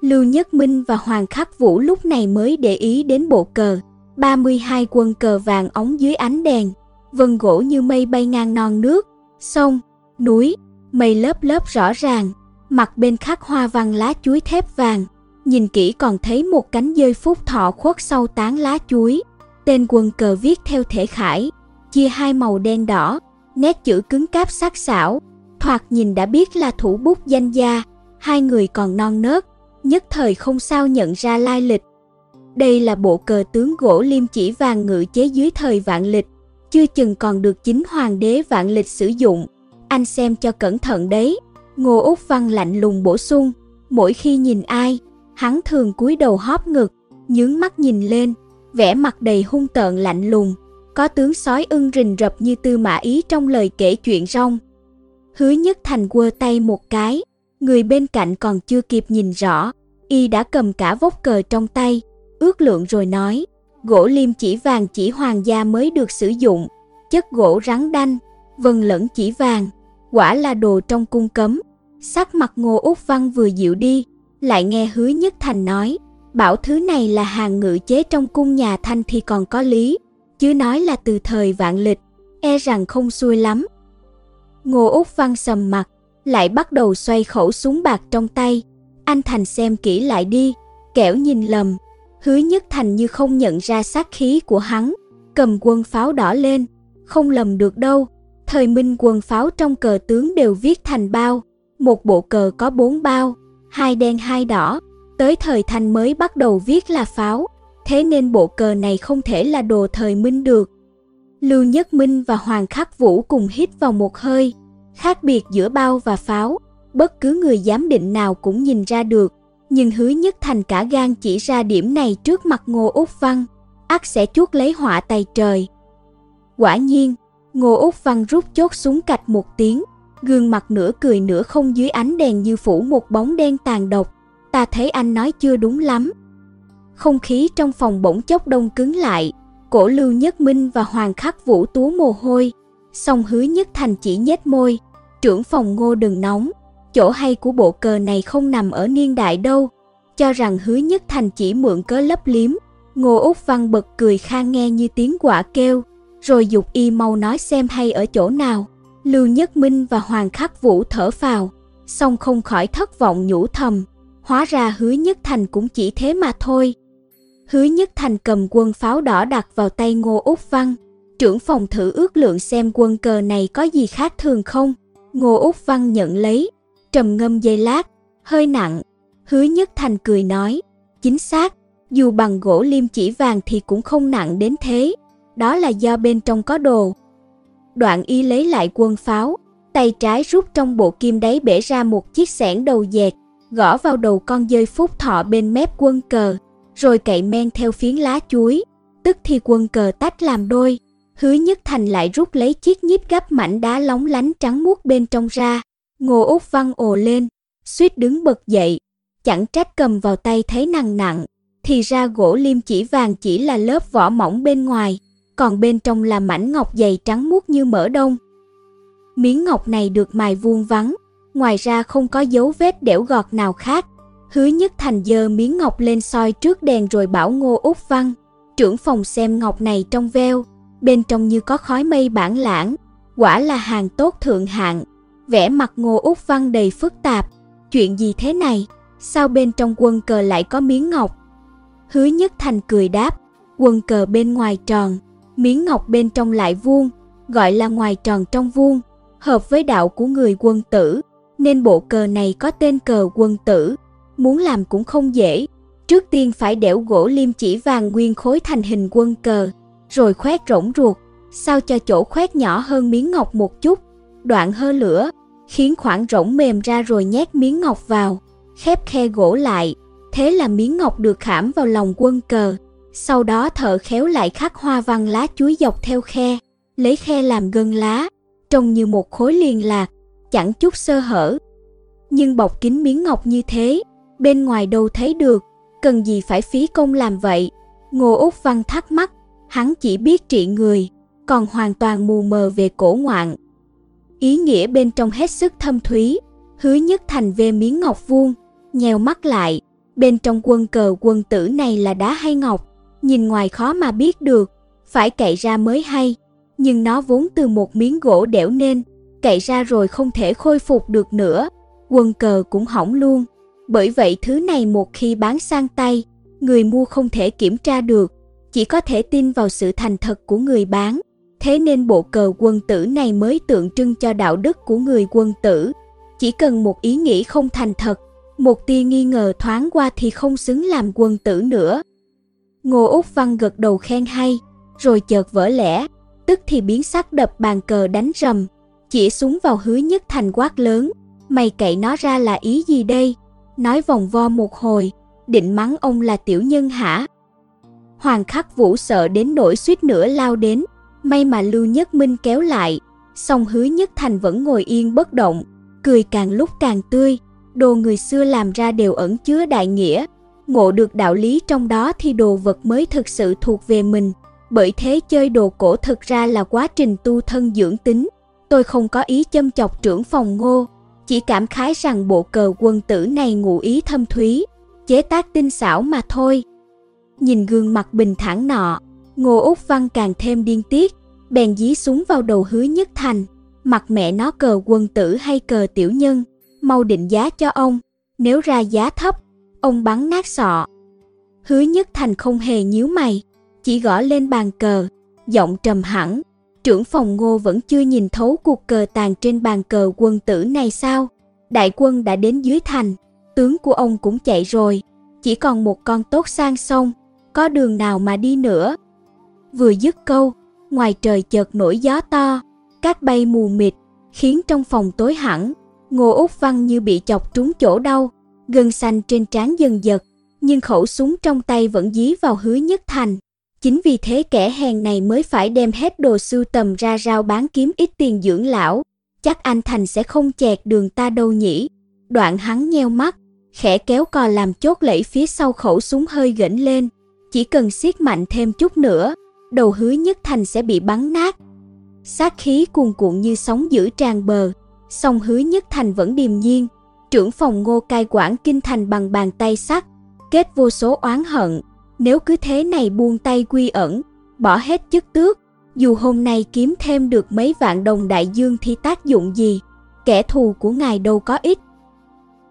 Lưu Nhất Minh và Hoàng Khắc Vũ lúc này mới để ý đến bộ cờ, 32 quân cờ vàng ống dưới ánh đèn, vân gỗ như mây bay ngang non nước, sông, núi, mây lớp lớp rõ ràng, mặt bên khắc hoa văn lá chuối thép vàng, nhìn kỹ còn thấy một cánh dơi phúc thọ khuất sau tán lá chuối. Tên quân cờ viết theo thể khải, chia hai màu đen đỏ, nét chữ cứng cáp sắc sảo, thoạt nhìn đã biết là thủ bút danh gia, hai người còn non nớt, nhất thời không sao nhận ra lai lịch. Đây là bộ cờ tướng gỗ liêm chỉ vàng ngự chế dưới thời vạn lịch, chưa chừng còn được chính hoàng đế vạn lịch sử dụng. Anh xem cho cẩn thận đấy. Ngô Úc Văn lạnh lùng bổ sung, mỗi khi nhìn ai, hắn thường cúi đầu hóp ngực, nhướng mắt nhìn lên, vẻ mặt đầy hung tợn lạnh lùng, có tướng sói ưng rình rập như tư mã ý trong lời kể chuyện rong. Hứa nhất thành quơ tay một cái, người bên cạnh còn chưa kịp nhìn rõ, y đã cầm cả vốc cờ trong tay, ước lượng rồi nói, gỗ liêm chỉ vàng chỉ hoàng gia mới được sử dụng, chất gỗ rắn đanh, vân lẫn chỉ vàng, quả là đồ trong cung cấm. Sắc mặt Ngô Úc Văn vừa dịu đi, lại nghe Hứa Nhất Thành nói, bảo thứ này là hàng ngự chế trong cung nhà Thanh thì còn có lý, chứ nói là từ thời vạn lịch, e rằng không xuôi lắm. Ngô Úc Văn sầm mặt, lại bắt đầu xoay khẩu súng bạc trong tay. Anh Thành xem kỹ lại đi, kẻo nhìn lầm. Hứa Nhất Thành như không nhận ra sát khí của hắn, cầm quân pháo đỏ lên, không lầm được đâu. Thời minh quân pháo trong cờ tướng đều viết thành bao, một bộ cờ có bốn bao, hai đen hai đỏ, tới thời thanh mới bắt đầu viết là pháo, thế nên bộ cờ này không thể là đồ thời minh được. Lưu Nhất Minh và Hoàng Khắc Vũ cùng hít vào một hơi, khác biệt giữa bao và pháo, bất cứ người giám định nào cũng nhìn ra được, nhưng hứa nhất thành cả gan chỉ ra điểm này trước mặt Ngô Úc Văn, ắt sẽ chuốt lấy họa tay trời. Quả nhiên, Ngô Úc Văn rút chốt súng cạch một tiếng, gương mặt nửa cười nửa không dưới ánh đèn như phủ một bóng đen tàn độc. Ta thấy anh nói chưa đúng lắm. Không khí trong phòng bỗng chốc đông cứng lại, cổ lưu nhất minh và hoàng khắc vũ tú mồ hôi. Song hứa nhất thành chỉ nhếch môi, trưởng phòng ngô đừng nóng, chỗ hay của bộ cờ này không nằm ở niên đại đâu. Cho rằng hứa nhất thành chỉ mượn cớ lấp liếm, ngô út văn bật cười khang nghe như tiếng quả kêu, rồi dục y mau nói xem hay ở chỗ nào. Lưu Nhất Minh và Hoàng Khắc Vũ thở phào, song không khỏi thất vọng nhủ thầm, hóa ra Hứa Nhất Thành cũng chỉ thế mà thôi. Hứa Nhất Thành cầm quân pháo đỏ đặt vào tay Ngô Úc Văn, trưởng phòng thử ước lượng xem quân cờ này có gì khác thường không. Ngô Úc Văn nhận lấy, trầm ngâm giây lát, hơi nặng. Hứa Nhất Thành cười nói, chính xác, dù bằng gỗ liêm chỉ vàng thì cũng không nặng đến thế, đó là do bên trong có đồ. Đoạn y lấy lại quân pháo, tay trái rút trong bộ kim đáy bể ra một chiếc xẻng đầu dẹt, gõ vào đầu con dơi phúc thọ bên mép quân cờ, rồi cậy men theo phiến lá chuối, tức thì quân cờ tách làm đôi. Hứa Nhất Thành lại rút lấy chiếc nhíp gấp mảnh đá lóng lánh trắng muốt bên trong ra. Ngô Úc Văn ồ lên, suýt đứng bật dậy, chẳng trách cầm vào tay thấy nặng nặng, thì ra gỗ liêm chỉ vàng chỉ là lớp vỏ mỏng bên ngoài, còn bên trong là mảnh ngọc dày trắng muốt như mỡ đông. Miếng ngọc này được mài vuông vắn, ngoài ra không có dấu vết đẽo gọt nào khác. Hứa Nhất Thành dơ miếng ngọc lên soi trước đèn rồi bảo Ngô Úc Văn, trưởng phòng xem ngọc này trong veo, bên trong như có khói mây bản lãng, quả là hàng tốt thượng hạng. Vẻ mặt Ngô Úc Văn đầy phức tạp, chuyện gì thế này, sao bên trong quân cờ lại có miếng ngọc? Hứa Nhất Thành cười đáp, quân cờ bên ngoài tròn, miếng ngọc bên trong lại vuông, gọi là ngoài tròn trong vuông, hợp với đạo của người quân tử, nên bộ cờ này có tên cờ quân tử. Muốn làm cũng không dễ, trước tiên phải đẽo gỗ liêm chỉ vàng nguyên khối thành hình quân cờ, rồi khoét rỗng ruột, sao cho chỗ khoét nhỏ hơn miếng ngọc một chút, đoạn hơ lửa, khiến khoảng rỗng mềm ra rồi nhét miếng ngọc vào, khép khe gỗ lại, thế là miếng ngọc được khảm vào lòng quân cờ. Sau đó thợ khéo lại khắc hoa văn lá chuối dọc theo khe, lấy khe làm gân lá, trông như một khối liền lạc, chẳng chút sơ hở. Nhưng bọc kín miếng ngọc như thế, bên ngoài đâu thấy được, cần gì phải phí công làm vậy? Ngô Úc Văn thắc mắc, hắn chỉ biết trị người, còn hoàn toàn mù mờ về cổ ngoạn. ý nghĩa bên trong hết sức thâm thúy. Hứa nhất thành về miếng ngọc vuông, nhèo mắt lại, bên trong quân cờ quân tử này là đá hay ngọc, nhìn ngoài khó mà biết được, phải cậy ra mới hay, nhưng nó vốn từ một miếng gỗ đẽo nên, cậy ra rồi không thể khôi phục được nữa, quân cờ cũng hỏng luôn. Bởi vậy thứ này một khi bán sang tay, người mua không thể kiểm tra được, chỉ có thể tin vào sự thành thật của người bán. Thế nên bộ cờ quân tử này mới tượng trưng cho đạo đức của người quân tử. Chỉ cần một ý nghĩ không thành thật, một tia nghi ngờ thoáng qua thì không xứng làm quân tử nữa. Ngô Úc Văn gật đầu khen hay, rồi chợt vỡ lẽ, tức thì biến sắc đập bàn cờ đánh rầm, chỉ súng vào hứa nhất thành quát lớn, mày cậy nó ra là ý gì đây? Nói vòng vo một hồi, định mắng ông là tiểu nhân hả? Hoàng khắc vũ sợ đến nỗi suýt nữa lao đến, may mà Lưu Nhất Minh kéo lại, song hứa nhất thành vẫn ngồi yên bất động, cười càng lúc càng tươi, đồ người xưa làm ra đều ẩn chứa đại nghĩa, ngộ được đạo lý trong đó thì đồ vật mới thực sự thuộc về mình. Bởi thế chơi đồ cổ thực ra là quá trình tu thân dưỡng tính. Tôi không có ý châm chọc trưởng phòng ngô, chỉ cảm khái rằng bộ cờ quân tử này ngụ ý thâm thúy, chế tác tinh xảo mà thôi. Nhìn gương mặt bình thản nọ, Ngô Úc Văn càng thêm điên tiết, bèn dí súng vào đầu hứa nhất thành, mặt mẹ nó cờ quân tử hay cờ tiểu nhân, mau định giá cho ông, nếu ra giá thấp, ông bắn nát sọ. Hứa nhất thành không hề nhíu mày, chỉ gõ lên bàn cờ, giọng trầm hẳn, trưởng phòng ngô vẫn chưa nhìn thấu cuộc cờ tàn trên bàn cờ quân tử này sao? Đại quân đã đến dưới thành, tướng của ông cũng chạy rồi, chỉ còn một con tốt sang sông, có đường nào mà đi nữa. Vừa dứt câu, ngoài trời chợt nổi gió to, cát bay mù mịt, khiến trong phòng tối hẳn, Ngô Úc Văn như bị chọc trúng chỗ đau, gân xanh trên trán dần giật, nhưng khẩu súng trong tay vẫn dí vào hứa nhất thành. Chính vì thế kẻ hèn này mới phải đem hết đồ sưu tầm ra rao bán kiếm ít tiền dưỡng lão. Chắc anh Thành sẽ không chẹt đường ta đâu nhỉ. Đoạn hắn nheo mắt, khẽ kéo cò làm chốt lẫy phía sau khẩu súng hơi gãnh lên. Chỉ cần siết mạnh thêm chút nữa, đầu hứa nhất thành sẽ bị bắn nát. Sát khí cuồn cuộn như sóng dữ tràn bờ, song hứa nhất thành vẫn điềm nhiên. Trưởng phòng ngô cai quản kinh thành bằng bàn tay sắt, kết vô số oán hận, nếu cứ thế này buông tay quy ẩn, bỏ hết chức tước, dù hôm nay kiếm thêm được mấy vạn đồng đại dương thì tác dụng gì, kẻ thù của ngài đâu có ít.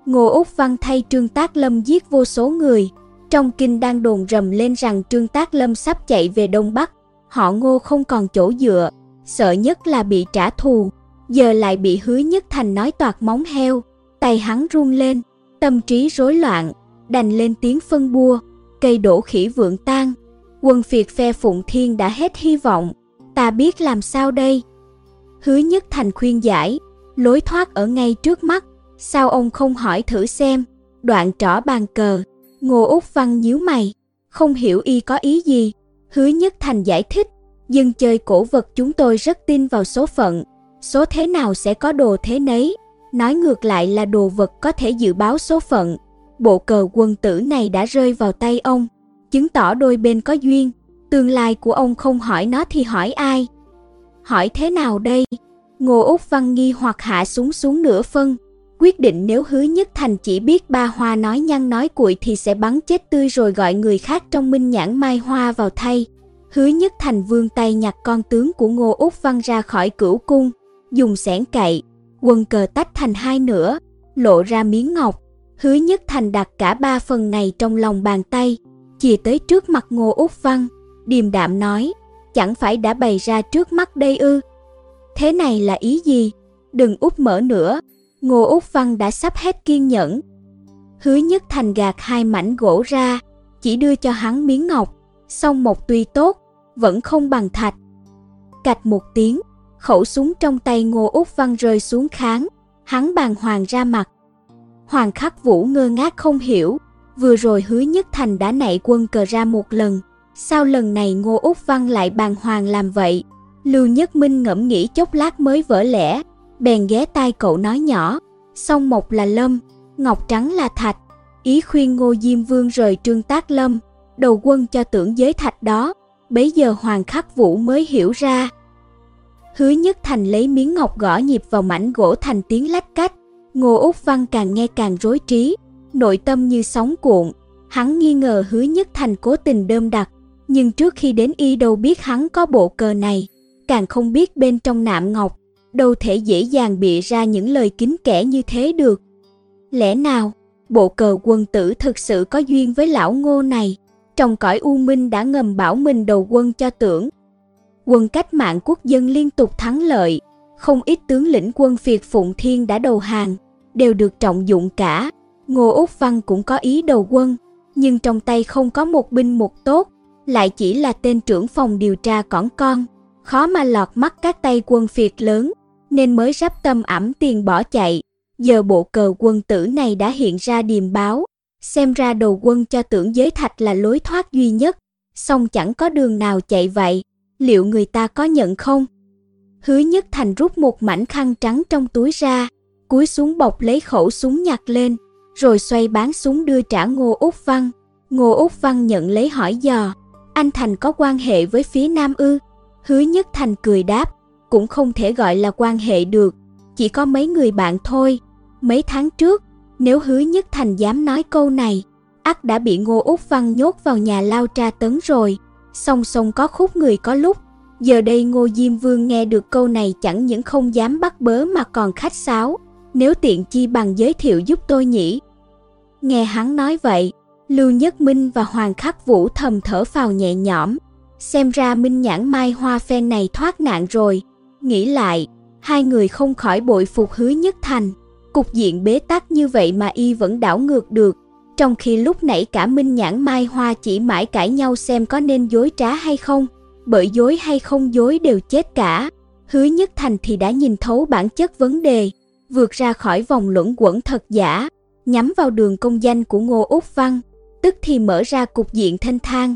Ngô Úc Văn thay Trương Tác Lâm giết vô số người, trong kinh đang đồn rầm lên rằng Trương Tác Lâm sắp chạy về Đông Bắc, họ Ngô không còn chỗ dựa, sợ nhất là bị trả thù, giờ lại bị hứa nhất thành nói toạc móng heo, tay hắn run lên, tâm trí rối loạn, đành lên tiếng phân bua, cây đổ khỉ vượng tan, quân phiệt phe Phụng Thiên đã hết hy vọng, ta biết làm sao đây? Hứa Nhất Thành khuyên giải, lối thoát ở ngay trước mắt, sao ông không hỏi thử xem? Đoạn trỏ bàn cờ, Ngô út Văn nhíu mày, không hiểu y có ý gì. Hứa Nhất Thành giải thích, dân chơi cổ vật chúng tôi rất tin vào số phận, số thế nào sẽ có đồ thế nấy. Nói ngược lại là đồ vật có thể dự báo số phận, bộ cờ quân tử này đã rơi vào tay ông, chứng tỏ đôi bên có duyên. Tương lai của ông không hỏi nó thì hỏi ai? Hỏi thế nào đây? Ngô Úc Văn nghi hoặc hạ xuống xuống nửa phân, quyết định nếu hứa nhất thành chỉ biết ba hoa nói nhăn nói cuội thì sẽ bắn chết tươi rồi gọi người khác trong minh nhãn mai hoa vào thay. Hứa nhất thành vương tay nhặt con tướng của Ngô Úc Văn ra khỏi cửu cung, dùng sẻn cậy, quân cờ tách thành hai nửa, lộ ra miếng ngọc, Hứa Nhất Thành đặt cả ba phần này trong lòng bàn tay, chìa tới trước mặt Ngô Úc Văn, điềm đạm nói, chẳng phải đã bày ra trước mắt đây ư. Thế này là ý gì? Đừng úp mở nữa. Ngô Úc Văn đã sắp hết kiên nhẫn. Hứa Nhất Thành gạt hai mảnh gỗ ra, chỉ đưa cho hắn miếng ngọc, song một tuy tốt, vẫn không bằng thạch. Cạch một tiếng, khẩu súng trong tay Ngô Úc Văn rơi xuống kháng, hắn bàng hoàng ra mặt, Hoàng Khắc Vũ ngơ ngác không hiểu, vừa rồi hứa nhất thành đã nảy quân cờ ra một lần, sao lần này Ngô Úc Văn lại bàng hoàng làm vậy? Lưu Nhất Minh ngẫm nghĩ chốc lát mới vỡ lẽ, bèn ghé tai cậu nói nhỏ, song một là lâm, ngọc trắng là thạch, ý khuyên Ngô Diêm Vương rời Trương Tác Lâm, đầu quân cho tưởng giới thạch đó, bấy giờ Hoàng Khắc Vũ mới hiểu ra. Hứa Nhất Thành lấy miếng ngọc gõ nhịp vào mảnh gỗ thành tiếng lách cách. Ngô Úc Văn càng nghe càng rối trí, nội tâm như sóng cuộn. Hắn nghi ngờ Hứa Nhất Thành cố tình đơm đặt, nhưng trước khi đến y đâu biết hắn có bộ cờ này, càng không biết bên trong nạm ngọc, đâu thể dễ dàng bịa ra những lời kính kẻ như thế được. Lẽ nào, bộ cờ quân tử thực sự có duyên với lão ngô này, trong cõi u minh đã ngầm bảo mình đầu quân cho tưởng. Quân cách mạng quốc dân liên tục thắng lợi, không ít tướng lĩnh quân Việt Phụng Thiên đã đầu hàng, đều được trọng dụng cả. Ngô Úc Văn cũng có ý đầu quân, nhưng trong tay không có một binh một tốt, lại chỉ là tên trưởng phòng điều tra cỏn con, khó mà lọt mắt các tay quân Việt lớn, nên mới sắp tâm ẩm tiền bỏ chạy. Giờ bộ cờ quân tử này đã hiện ra điềm báo, xem ra đầu quân cho tưởng giới thạch là lối thoát duy nhất, song chẳng có đường nào chạy vậy, liệu người ta có nhận không? Hứa Nhất Thành rút một mảnh khăn trắng trong túi ra, cúi xuống bọc lấy khẩu súng nhặt lên, rồi xoay bán súng đưa trả Ngô Úc Văn. Ngô Úc Văn nhận lấy hỏi dò, anh Thành có quan hệ với phía Nam ư? Hứa Nhất Thành cười đáp, cũng không thể gọi là quan hệ được, chỉ có mấy người bạn thôi. Mấy tháng trước, nếu Hứa Nhất Thành dám nói câu này, ắt đã bị Ngô Úc Văn nhốt vào nhà lao tra tấn rồi. Song song có khúc người có lúc, giờ đây Ngô Diêm Vương nghe được câu này chẳng những không dám bắt bớ mà còn khách sáo, nếu tiện chi bằng giới thiệu giúp tôi nhỉ. Nghe hắn nói vậy, Lưu Nhất Minh và Hoàng Khắc Vũ thầm thở phào nhẹ nhõm, xem ra Minh Nhãn Mai Hoa phen này thoát nạn rồi. Nghĩ lại, hai người không khỏi bội phục hứa nhất thành. Cục diện bế tắc như vậy mà y vẫn đảo ngược được, trong khi lúc nãy cả Minh Nhãn Mai Hoa chỉ mãi cãi nhau xem có nên dối trá hay không, bởi dối hay không dối đều chết cả. Hứa Nhất Thành thì đã nhìn thấu bản chất vấn đề, vượt ra khỏi vòng luẩn quẩn thật giả, nhắm vào đường công danh của Ngô Úc Văn, tức thì mở ra cục diện thanh thang.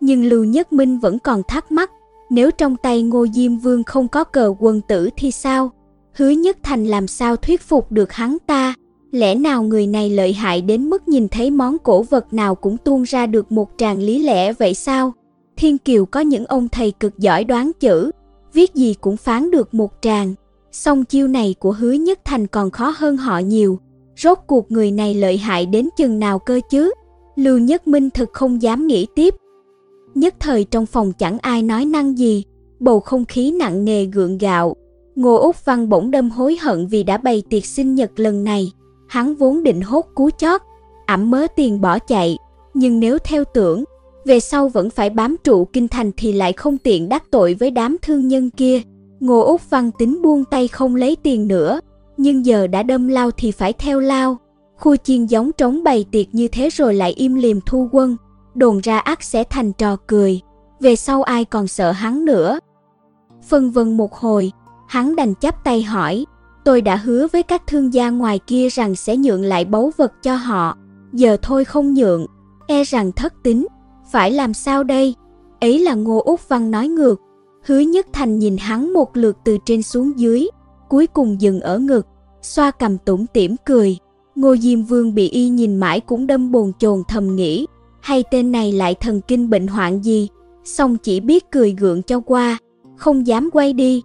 Nhưng Lưu Nhất Minh vẫn còn thắc mắc, nếu trong tay Ngô Diêm Vương không có cờ quân tử thì sao? Hứa Nhất Thành làm sao thuyết phục được hắn ta? Lẽ nào người này lợi hại đến mức nhìn thấy món cổ vật nào cũng tuôn ra được một tràng lý lẽ vậy sao? Thiên Kiều có những ông thầy cực giỏi đoán chữ, viết gì cũng phán được một tràng. Song chiêu này của Hứa Nhất Thành còn khó hơn họ nhiều. Rốt cuộc người này lợi hại đến chừng nào cơ chứ? Lưu Nhất Minh thực không dám nghĩ tiếp. Nhất thời trong phòng chẳng ai nói năng gì, bầu không khí nặng nề gượng gạo. Ngô Úc Văn bỗng đâm hối hận vì đã bày tiệc sinh nhật lần này. Hắn vốn định hốt cú chót, ẩm mớ tiền bỏ chạy, nhưng nếu theo tưởng, về sau vẫn phải bám trụ kinh thành thì lại không tiện đắc tội với đám thương nhân kia. Ngô Úc Văn tính buông tay không lấy tiền nữa, nhưng giờ đã đâm lao thì phải theo lao. Khu chiên giống trống bày tiệc như thế rồi lại im liềm thu quân, đồn ra ác sẽ thành trò cười, về sau ai còn sợ hắn nữa. Phân vân một hồi, hắn đành chắp tay hỏi, tôi đã hứa với các thương gia ngoài kia rằng sẽ nhượng lại báu vật cho họ, giờ thôi không nhượng, e rằng thất tính, phải làm sao đây? Ấy là Ngô Úc Văn nói ngược, hứa nhất thành nhìn hắn một lượt từ trên xuống dưới, cuối cùng dừng ở ngực, xoa cầm tủm tỉm cười. Ngô Diêm Vương bị y nhìn mãi cũng đâm bồn chồn thầm nghĩ, hay tên này lại thần kinh bệnh hoạn gì, xong chỉ biết cười gượng cho qua, không dám quay đi.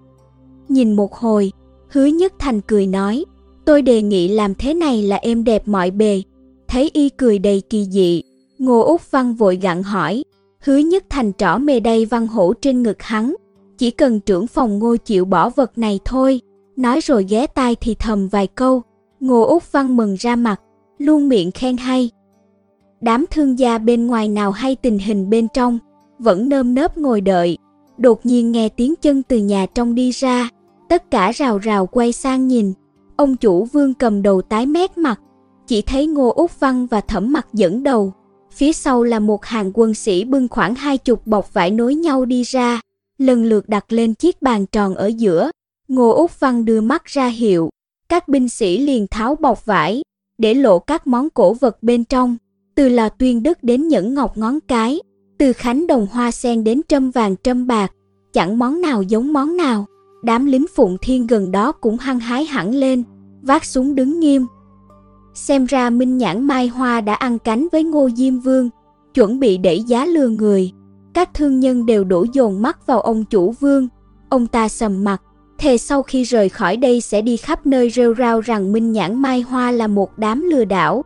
Nhìn một hồi, hứa nhất thành cười nói, tôi đề nghị làm thế này là êm đẹp mọi bề. Thấy y cười đầy kỳ dị, Ngô Úc Văn vội gặn hỏi, hứa nhất thành trỏ mề đầy văn hổ trên ngực hắn, chỉ cần trưởng phòng ngô chịu bỏ vật này thôi, nói rồi ghé tai thì thầm vài câu, Ngô Úc Văn mừng ra mặt, luôn miệng khen hay. Đám thương gia bên ngoài nào hay tình hình bên trong, vẫn nơm nớp ngồi đợi. Đột nhiên nghe tiếng chân từ nhà trong đi ra, tất cả rào rào quay sang nhìn. Ông chủ vương cầm đầu tái mét mặt, chỉ thấy Ngô Úc Văn và Thẩm Mặc dẫn đầu. Phía sau là một hàng quân sĩ bưng khoảng hai chục bọc vải nối nhau đi ra, lần lượt đặt lên chiếc bàn tròn ở giữa. Ngô Úc Văn đưa mắt ra hiệu, các binh sĩ liền tháo bọc vải, để lộ các món cổ vật bên trong, từ lò tuyên đức đến nhẫn ngọc ngón cái, từ khánh đồng hoa sen đến trâm vàng trâm bạc, chẳng món nào giống món nào. Đám lính phụng thiên gần đó cũng hăng hái hẳn lên, vác súng đứng nghiêm. Xem ra Minh Nhãn Mai Hoa đã ăn cánh với Ngô Diêm Vương, chuẩn bị đẩy giá lừa người. Các thương nhân đều đổ dồn mắt vào ông chủ vương. Ông ta sầm mặt, thề sau khi rời khỏi đây sẽ đi khắp nơi rêu rao rằng Minh Nhãn Mai Hoa là một đám lừa đảo.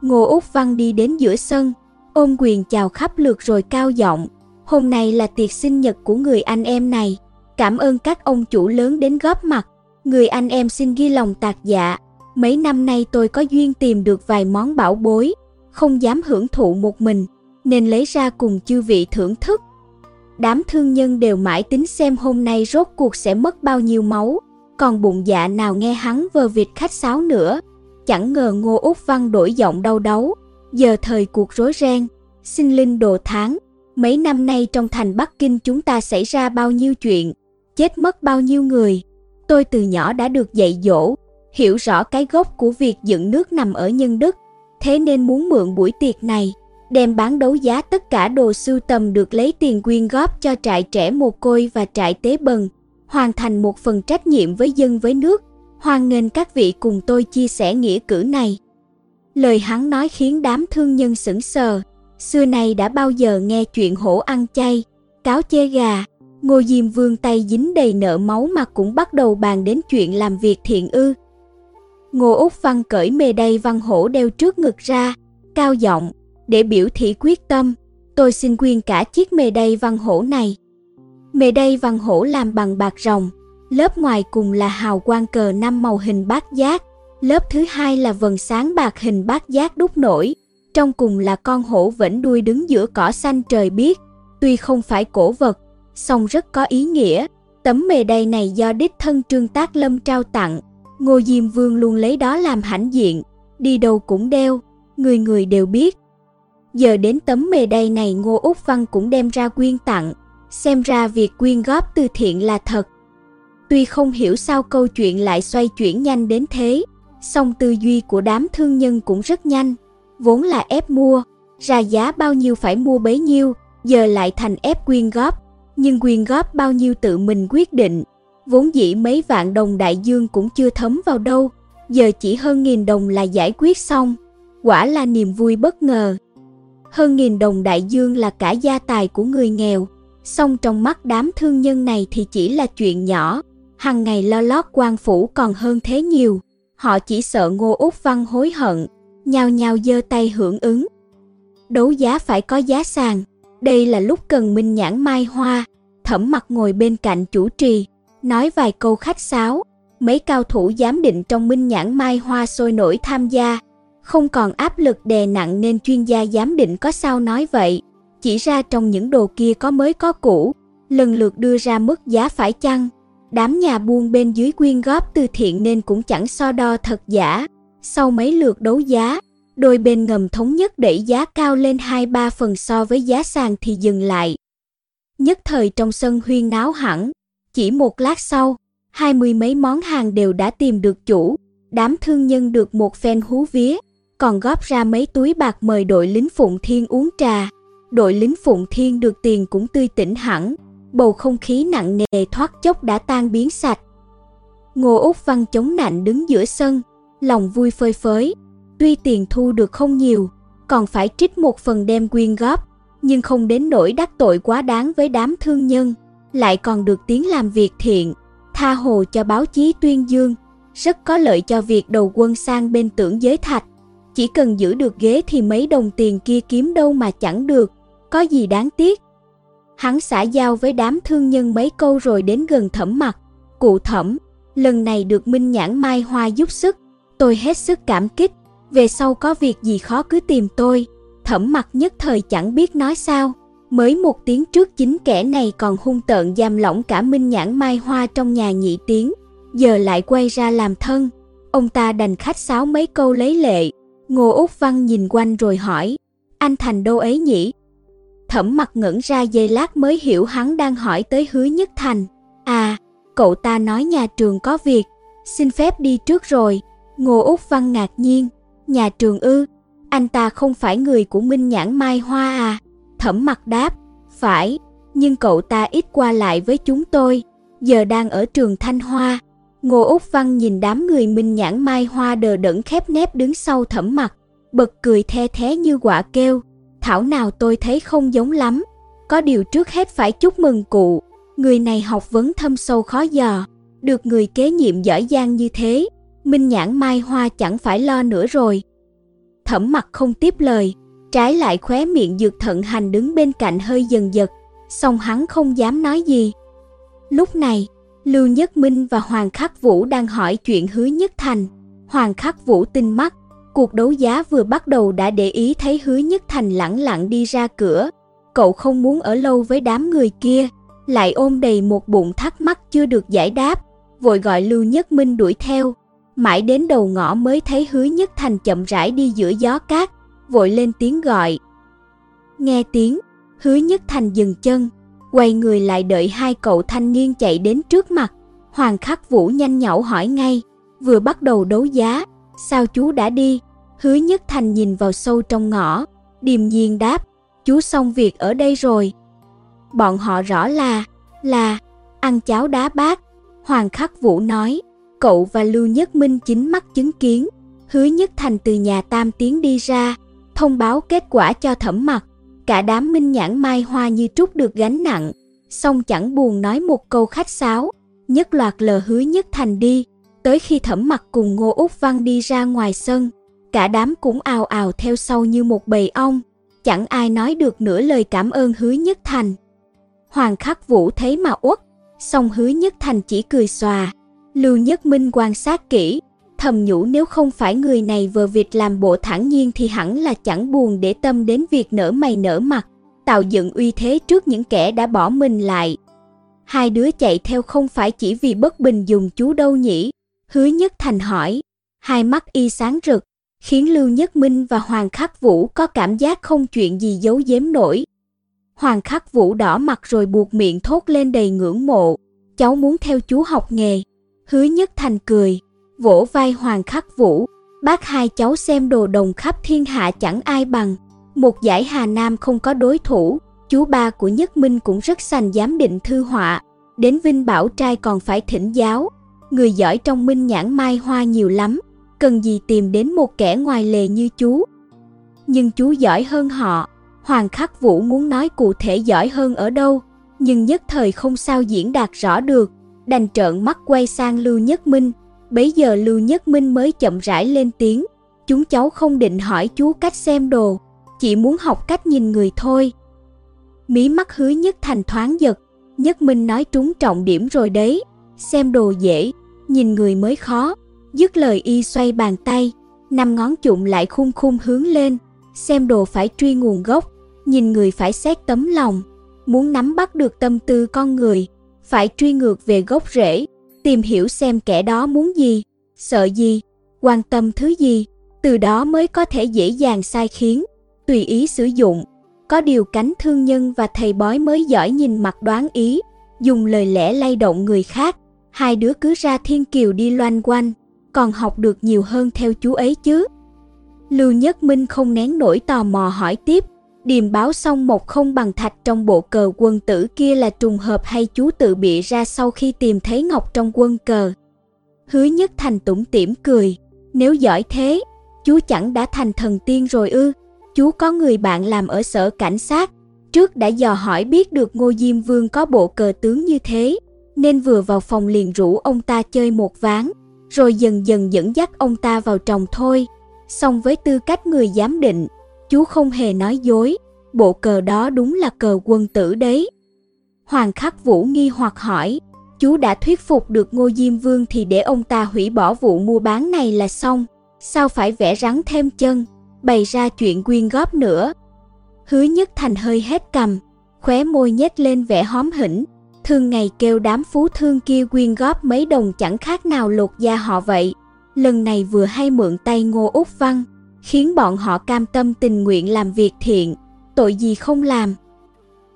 Ngô Úc Văn đi đến giữa sân, ôm quyền chào khắp lượt rồi cao giọng, hôm nay là tiệc sinh nhật của người anh em này, cảm ơn các ông chủ lớn đến góp mặt, người anh em xin ghi lòng tạc dạ, mấy năm nay tôi có duyên tìm được vài món bảo bối, không dám hưởng thụ một mình, nên lấy ra cùng chư vị thưởng thức. Đám thương nhân đều mãi tính xem hôm nay rốt cuộc sẽ mất bao nhiêu máu, còn bụng dạ nào nghe hắn vờ vịt khách sáo nữa. Chẳng ngờ Ngô Úc Văn đổi giọng đau đấu, giờ thời cuộc rối ren, xin linh đồ tháng, mấy năm nay trong thành Bắc Kinh chúng ta xảy ra bao nhiêu chuyện, chết mất bao nhiêu người. Tôi từ nhỏ đã được dạy dỗ, hiểu rõ cái gốc của việc dựng nước nằm ở nhân đức, thế nên muốn mượn buổi tiệc này, đem bán đấu giá tất cả đồ sưu tầm được lấy tiền quyên góp cho trại trẻ mồ côi và trại tế bần, hoàn thành một phần trách nhiệm với dân với nước. Hoan nghênh các vị cùng tôi chia sẻ nghĩa cử này. Lời hắn nói khiến đám thương nhân sững sờ, xưa nay đã bao giờ nghe chuyện hổ ăn chay, cáo chê gà, Ngô Diêm Vương tay dính đầy nợ máu mà cũng bắt đầu bàn đến chuyện làm việc thiện ư. Ngô Úc Văn cởi mề đầy văn hổ đeo trước ngực ra, cao giọng, để biểu thị quyết tâm, tôi xin quyên cả chiếc mề đầy văn hổ này. Mề đầy văn hổ làm bằng bạc rồng, lớp ngoài cùng là hào quang cờ năm màu hình bát giác, lớp thứ hai là vần sáng bạc hình bát giác đúc nổi, trong cùng là con hổ vẫn đuôi đứng giữa cỏ xanh trời biết, tuy không phải cổ vật, song rất có ý nghĩa. Tấm mề đầy này do đích thân Trương Tác Lâm trao tặng, Ngô Diêm Vương luôn lấy đó làm hãnh diện, đi đâu cũng đeo, người người đều biết. Giờ đến tấm mề đầy này Ngô Úc Văn cũng đem ra quyên tặng, xem ra việc quyên góp từ thiện là thật. Tuy không hiểu sao câu chuyện lại xoay chuyển nhanh đến thế, song tư duy của đám thương nhân cũng rất nhanh, vốn là ép mua, ra giá bao nhiêu phải mua bấy nhiêu, giờ lại thành ép quyên góp, nhưng quyên góp bao nhiêu tự mình quyết định. Vốn dĩ mấy vạn đồng đại dương cũng chưa thấm vào đâu, giờ chỉ hơn nghìn đồng là giải quyết xong. Quả là niềm vui bất ngờ. Hơn nghìn đồng đại dương là cả gia tài của người nghèo, song trong mắt đám thương nhân này thì chỉ là chuyện nhỏ, hằng ngày lo lót quan phủ còn hơn thế nhiều. Họ chỉ sợ Ngô Úc Văn hối hận, nhào nhào giơ tay hưởng ứng. Đấu giá phải có giá sàn, đây là lúc cần minh nhãn mai hoa, thẩm mặt ngồi bên cạnh chủ trì, nói vài câu khách sáo. Mấy cao thủ giám định trong minh nhãn mai hoa sôi nổi tham gia, không còn áp lực đè nặng nên chuyên gia giám định có sao nói vậy. Chỉ ra trong những đồ kia có mới có cũ, lần lượt đưa ra mức giá phải chăng. Đám nhà buôn bên dưới quyên góp từ thiện nên cũng chẳng so đo thật giả. Sau mấy lượt đấu giá, đôi bên ngầm thống nhất đẩy giá cao lên 2-3 phần so với giá sàn thì dừng lại. Nhất thời trong sân huyên náo hẳn, chỉ một lát sau, hai mươi mấy món hàng đều đã tìm được chủ, đám thương nhân được một phen hú vía, còn góp ra mấy túi bạc mời đội lính Phụng Thiên uống trà. Đội lính Phụng Thiên được tiền cũng tươi tỉnh hẳn, bầu không khí nặng nề thoát chốc đã tan biến sạch. Ngô Úc Văn chống nạnh đứng giữa sân, lòng vui phơi phới. Tuy tiền thu được không nhiều, còn phải trích một phần đem quyên góp, nhưng không đến nỗi đắc tội quá đáng với đám thương nhân, lại còn được tiếng làm việc thiện, tha hồ cho báo chí tuyên dương, rất có lợi cho việc đầu quân sang bên tưởng giới thạch. Chỉ cần giữ được ghế thì mấy đồng tiền kia kiếm đâu mà chẳng được, có gì đáng tiếc. Hắn xã giao với đám thương nhân mấy câu rồi đến gần thẩm mặt. Cụ thẩm, lần này được Minh Nhãn Mai Hoa giúp sức, tôi hết sức cảm kích. Về sau có việc gì khó cứ tìm tôi. Thẩm mặt nhất thời chẳng biết nói sao. Mới một tiếng trước chính kẻ này còn hung tợn giam lỏng cả Minh Nhãn Mai Hoa trong nhà nhị tiếng. Giờ lại quay ra làm thân. Ông ta đành khách sáo mấy câu lấy lệ. Ngô Úc Văn nhìn quanh rồi hỏi. Anh Thành đâu ấy nhỉ? Thẩm mặt ngẩn ra giây lát mới hiểu hắn đang hỏi tới hứa nhất thành. À, cậu ta nói nhà trường có việc, xin phép đi trước rồi. Ngô Úc Văn ngạc nhiên, nhà trường ư, anh ta không phải người của Minh Nhãn Mai Hoa à? Thẩm mặt đáp, phải, nhưng cậu ta ít qua lại với chúng tôi, giờ đang ở trường Thanh Hoa. Ngô Úc Văn nhìn đám người Minh Nhãn Mai Hoa đờ đẫn khép nép đứng sau thẩm mặt, bật cười the thế như quả kêu, thảo nào tôi thấy không giống lắm. Có điều trước hết phải chúc mừng cụ, Người này học vấn thâm sâu khó dò, được người kế nhiệm giỏi giang như thế, Minh Nhãn Mai Hoa chẳng phải lo nữa rồi. Thẩm mặt không tiếp lời, trái lại khóe miệng dược thận hành đứng bên cạnh hơi dần giật, song hắn không dám nói gì. Lúc này, Lưu Nhất Minh và Hoàng Khắc Vũ đang hỏi chuyện hứa nhất thành. Hoàng Khắc Vũ tinh mắt, cuộc đấu giá vừa bắt đầu đã để ý thấy hứa nhất thành lẳng lặng đi ra cửa. Cậu không muốn ở lâu với đám người kia, lại ôm đầy một bụng thắc mắc chưa được giải đáp, vội gọi Lưu Nhất Minh đuổi theo. Mãi đến đầu ngõ mới thấy hứa nhất thành chậm rãi đi giữa gió cát, vội lên tiếng gọi. Nghe tiếng, hứa nhất thành dừng chân, quay người lại đợi hai cậu thanh niên chạy đến trước mặt. Hoàng khắc vũ nhanh nhảu hỏi ngay, vừa bắt đầu đấu giá, sao chú đã đi? Hứa nhất thành nhìn vào sâu trong ngõ, điềm nhiên đáp, chú xong việc ở đây rồi. Bọn họ rõ là, là, ăn cháo đá bát. Hoàng khắc vũ nói, cậu và Lưu Nhất Minh chính mắt chứng kiến, hứa nhất thành từ nhà tam tiến đi ra, thông báo kết quả cho thẩm mặt. Cả đám minh nhãn mai hoa như trút được gánh nặng, song chẳng buồn nói một câu khách sáo, nhất loạt lờ hứa nhất thành đi. Tới khi thẩm mặt cùng Ngô Úc Văn đi ra ngoài sân, cả đám cũng ào ào theo sau như một bầy ong, chẳng ai nói được nửa lời cảm ơn hứa nhất thành. Hoàng khắc vũ thấy mà uất, song hứa nhất thành chỉ cười xòa. Lưu Nhất Minh quan sát kỹ, thầm nhủ nếu không phải người này vờ việc làm bộ thẳng nhiên thì hẳn là chẳng buồn để tâm đến việc nở mày nở mặt, tạo dựng uy thế trước những kẻ đã bỏ mình lại. Hai đứa chạy theo không phải chỉ vì bất bình dùng chú đâu nhỉ? Hứa Nhất Thành hỏi, hai mắt y sáng rực, khiến Lưu Nhất Minh và Hoàng Khắc Vũ có cảm giác không chuyện gì giấu giếm nổi. Hoàng Khắc Vũ đỏ mặt rồi buộc miệng thốt lên đầy ngưỡng mộ, cháu muốn theo chú học nghề. Hứa Nhất Thành cười, vỗ vai Hoàng Khắc Vũ, bác hai cháu xem đồ đồng khắp thiên hạ chẳng ai bằng. Một giải Hà Nam không có đối thủ, chú ba của Nhất Minh cũng rất sành giám định thư họa. Đến Vinh Bảo trai còn phải thỉnh giáo, người giỏi trong minh nhãn mai hoa nhiều lắm, cần gì tìm đến một kẻ ngoài lề như chú. Nhưng chú giỏi hơn họ, Hoàng Khắc Vũ muốn nói cụ thể giỏi hơn ở đâu, nhưng nhất thời không sao diễn đạt rõ được, đành trợn mắt quay sang Lưu Nhất Minh. Bấy giờ Lưu Nhất Minh mới chậm rãi lên tiếng, chúng cháu không định hỏi chú cách xem đồ, chỉ muốn học cách nhìn người thôi. Mí mắt hứa Nhất Thành thoáng giật, Nhất Minh nói trúng trọng điểm rồi đấy, xem đồ dễ, nhìn người mới khó. Dứt lời y xoay bàn tay, năm ngón chụm lại khung khung hướng lên, xem đồ phải truy nguồn gốc, nhìn người phải xét tấm lòng, muốn nắm bắt được tâm tư con người, phải truy ngược về gốc rễ, tìm hiểu xem kẻ đó muốn gì, sợ gì, quan tâm thứ gì, từ đó mới có thể dễ dàng sai khiến, tùy ý sử dụng. Có điều cánh thương nhân và thầy bói mới giỏi nhìn mặt đoán ý, dùng lời lẽ lay động người khác, hai đứa cứ ra thiên kiều đi loanh quanh, còn học được nhiều hơn theo chú ấy chứ. Lưu Nhất Minh không nén nổi tò mò hỏi tiếp, điềm báo xong một không bằng thạch trong bộ cờ quân tử kia là trùng hợp hay chú tự bị ra sau khi tìm thấy ngọc trong quân cờ. Hứa Nhất Thành tủm tỉm cười, nếu giỏi thế, chú chẳng đã thành thần tiên rồi ư? Chú có người bạn làm ở sở cảnh sát, trước đã dò hỏi biết được Ngô Diêm Vương có bộ cờ tướng như thế, nên vừa vào phòng liền rủ ông ta chơi một ván, rồi dần dần dẫn dắt ông ta vào chồng thôi. Song với tư cách người giám định, chú không hề nói dối, bộ cờ đó đúng là cờ quân tử đấy. Hoàng Khắc Vũ nghi hoặc hỏi, chú đã thuyết phục được Ngô Diêm Vương thì để ông ta hủy bỏ vụ mua bán này là xong, sao phải vẽ rắn thêm chân, bày ra chuyện quyên góp nữa. Hứa Nhất Thành hơi hết cầm, khóe môi nhếch lên vẻ hóm hỉnh, thường ngày kêu đám phú thương kia quyên góp mấy đồng chẳng khác nào lột da họ vậy. Lần này vừa hay mượn tay Ngô Úc Văn, khiến bọn họ cam tâm tình nguyện làm việc thiện, tội gì không làm.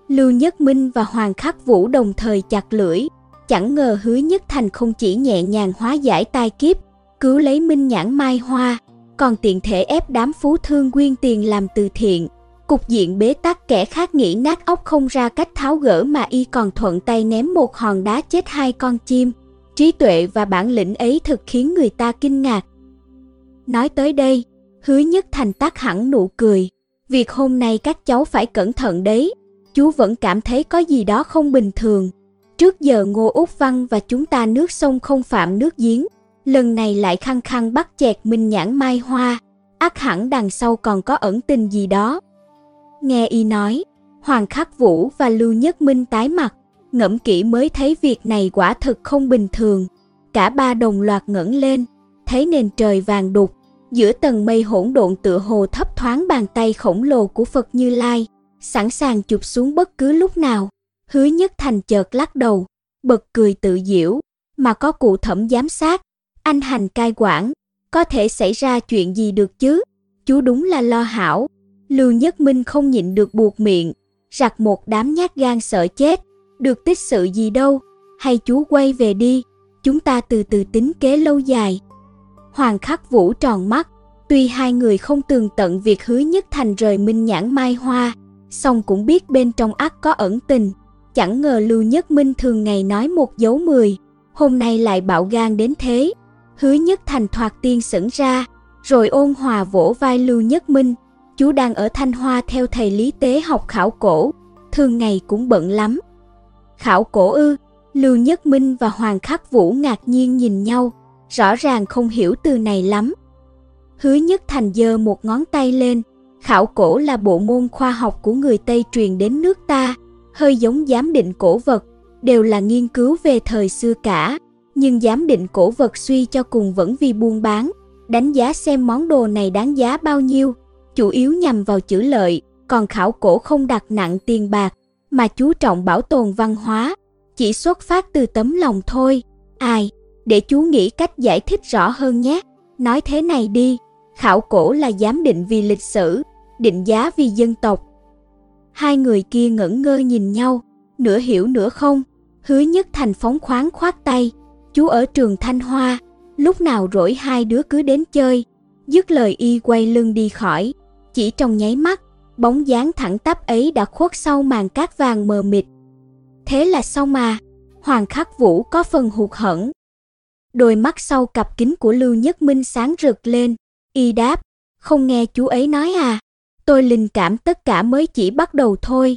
Lưu Nhất Minh và Hoàng Khắc Vũ đồng thời chặt lưỡi, chẳng ngờ hứa Nhất Thành không chỉ nhẹ nhàng hóa giải tai kiếp, cứu lấy Minh Nhãn Mai Hoa, còn tiện thể ép đám phú thương quyên tiền làm từ thiện. Cục diện bế tắc kẻ khác nghĩ nát óc không ra cách tháo gỡ mà y còn thuận tay ném một hòn đá chết hai con chim. Trí tuệ và bản lĩnh ấy thực khiến người ta kinh ngạc. Nói tới đây, Hứa Nhất Thành tắt hẳn nụ cười. Việc hôm nay các cháu phải cẩn thận đấy. Chú vẫn cảm thấy có gì đó không bình thường. Trước giờ Ngô Úc Văn và chúng ta nước sông không phạm nước giếng, lần này lại khăng khăng bắt chẹt Minh Nhãn Mai Hoa, ác hẳn đằng sau còn có ẩn tình gì đó. Nghe y nói, Hoàng Khắc Vũ và Lưu Nhất Minh tái mặt, ngẫm kỹ mới thấy việc này quả thực không bình thường. Cả ba đồng loạt ngẩng lên, thấy nền trời vàng đục, giữa tầng mây hỗn độn tựa hồ thấp thoáng bàn tay khổng lồ của Phật Như Lai, sẵn sàng chụp xuống bất cứ lúc nào. Hứa Nhất Thành chợt lắc đầu, bật cười tự diễu, mà có cụ thẩm giám sát, anh hành cai quản, có thể xảy ra chuyện gì được chứ? Chú đúng là lo hảo. Lưu Nhất Minh không nhịn được buộc miệng, rặt một đám nhát gan sợ chết, được tích sự gì đâu, hay chú quay về đi, chúng ta từ từ tính kế lâu dài. Hoàng Khắc Vũ tròn mắt, tuy hai người không tường tận việc hứa nhất thành rời Minh Nhãn Mai Hoa, song cũng biết bên trong ác có ẩn tình. Chẳng ngờ Lưu Nhất Minh thường ngày nói một dấu mười, hôm nay lại bạo gan đến thế. Hứa Nhất Thành thoạt tiên sững ra, rồi ôn hòa vỗ vai Lưu Nhất Minh. Chú đang ở Thanh Hoa theo thầy lý tế học khảo cổ, thường ngày cũng bận lắm. Khảo cổ ư, Lưu Nhất Minh và Hoàng Khắc Vũ ngạc nhiên nhìn nhau, rõ ràng không hiểu từ này lắm. Hứa Nhất Thành giơ một ngón tay lên, khảo cổ là bộ môn khoa học của người Tây truyền đến nước ta, hơi giống giám định cổ vật, đều là nghiên cứu về thời xưa cả, nhưng giám định cổ vật suy cho cùng vẫn vì buôn bán, đánh giá xem món đồ này đáng giá bao nhiêu, chủ yếu nhằm vào chữ lợi, còn khảo cổ không đặt nặng tiền bạc, mà chú trọng bảo tồn văn hóa, chỉ xuất phát từ tấm lòng thôi. Ai, để chú nghĩ cách giải thích rõ hơn nhé. Nói thế này đi, khảo cổ là giám định vì lịch sử, định giá vì dân tộc. Hai người kia ngẩn ngơ nhìn nhau, nửa hiểu nửa không, hứa nhất thành phóng khoáng khoát tay, chú ở trường Thanh Hoa, lúc nào rỗi hai đứa cứ đến chơi, dứt lời y quay lưng đi khỏi, chỉ trong nháy mắt, bóng dáng thẳng tắp ấy đã khuất sau màn cát vàng mờ mịt. Thế là xong mà, Hoàng Khắc Vũ có phần hụt hẫng. Đôi mắt sau cặp kính của Lưu Nhất Minh sáng rực lên, y đáp, không nghe chú ấy nói à, tôi linh cảm tất cả mới chỉ bắt đầu thôi.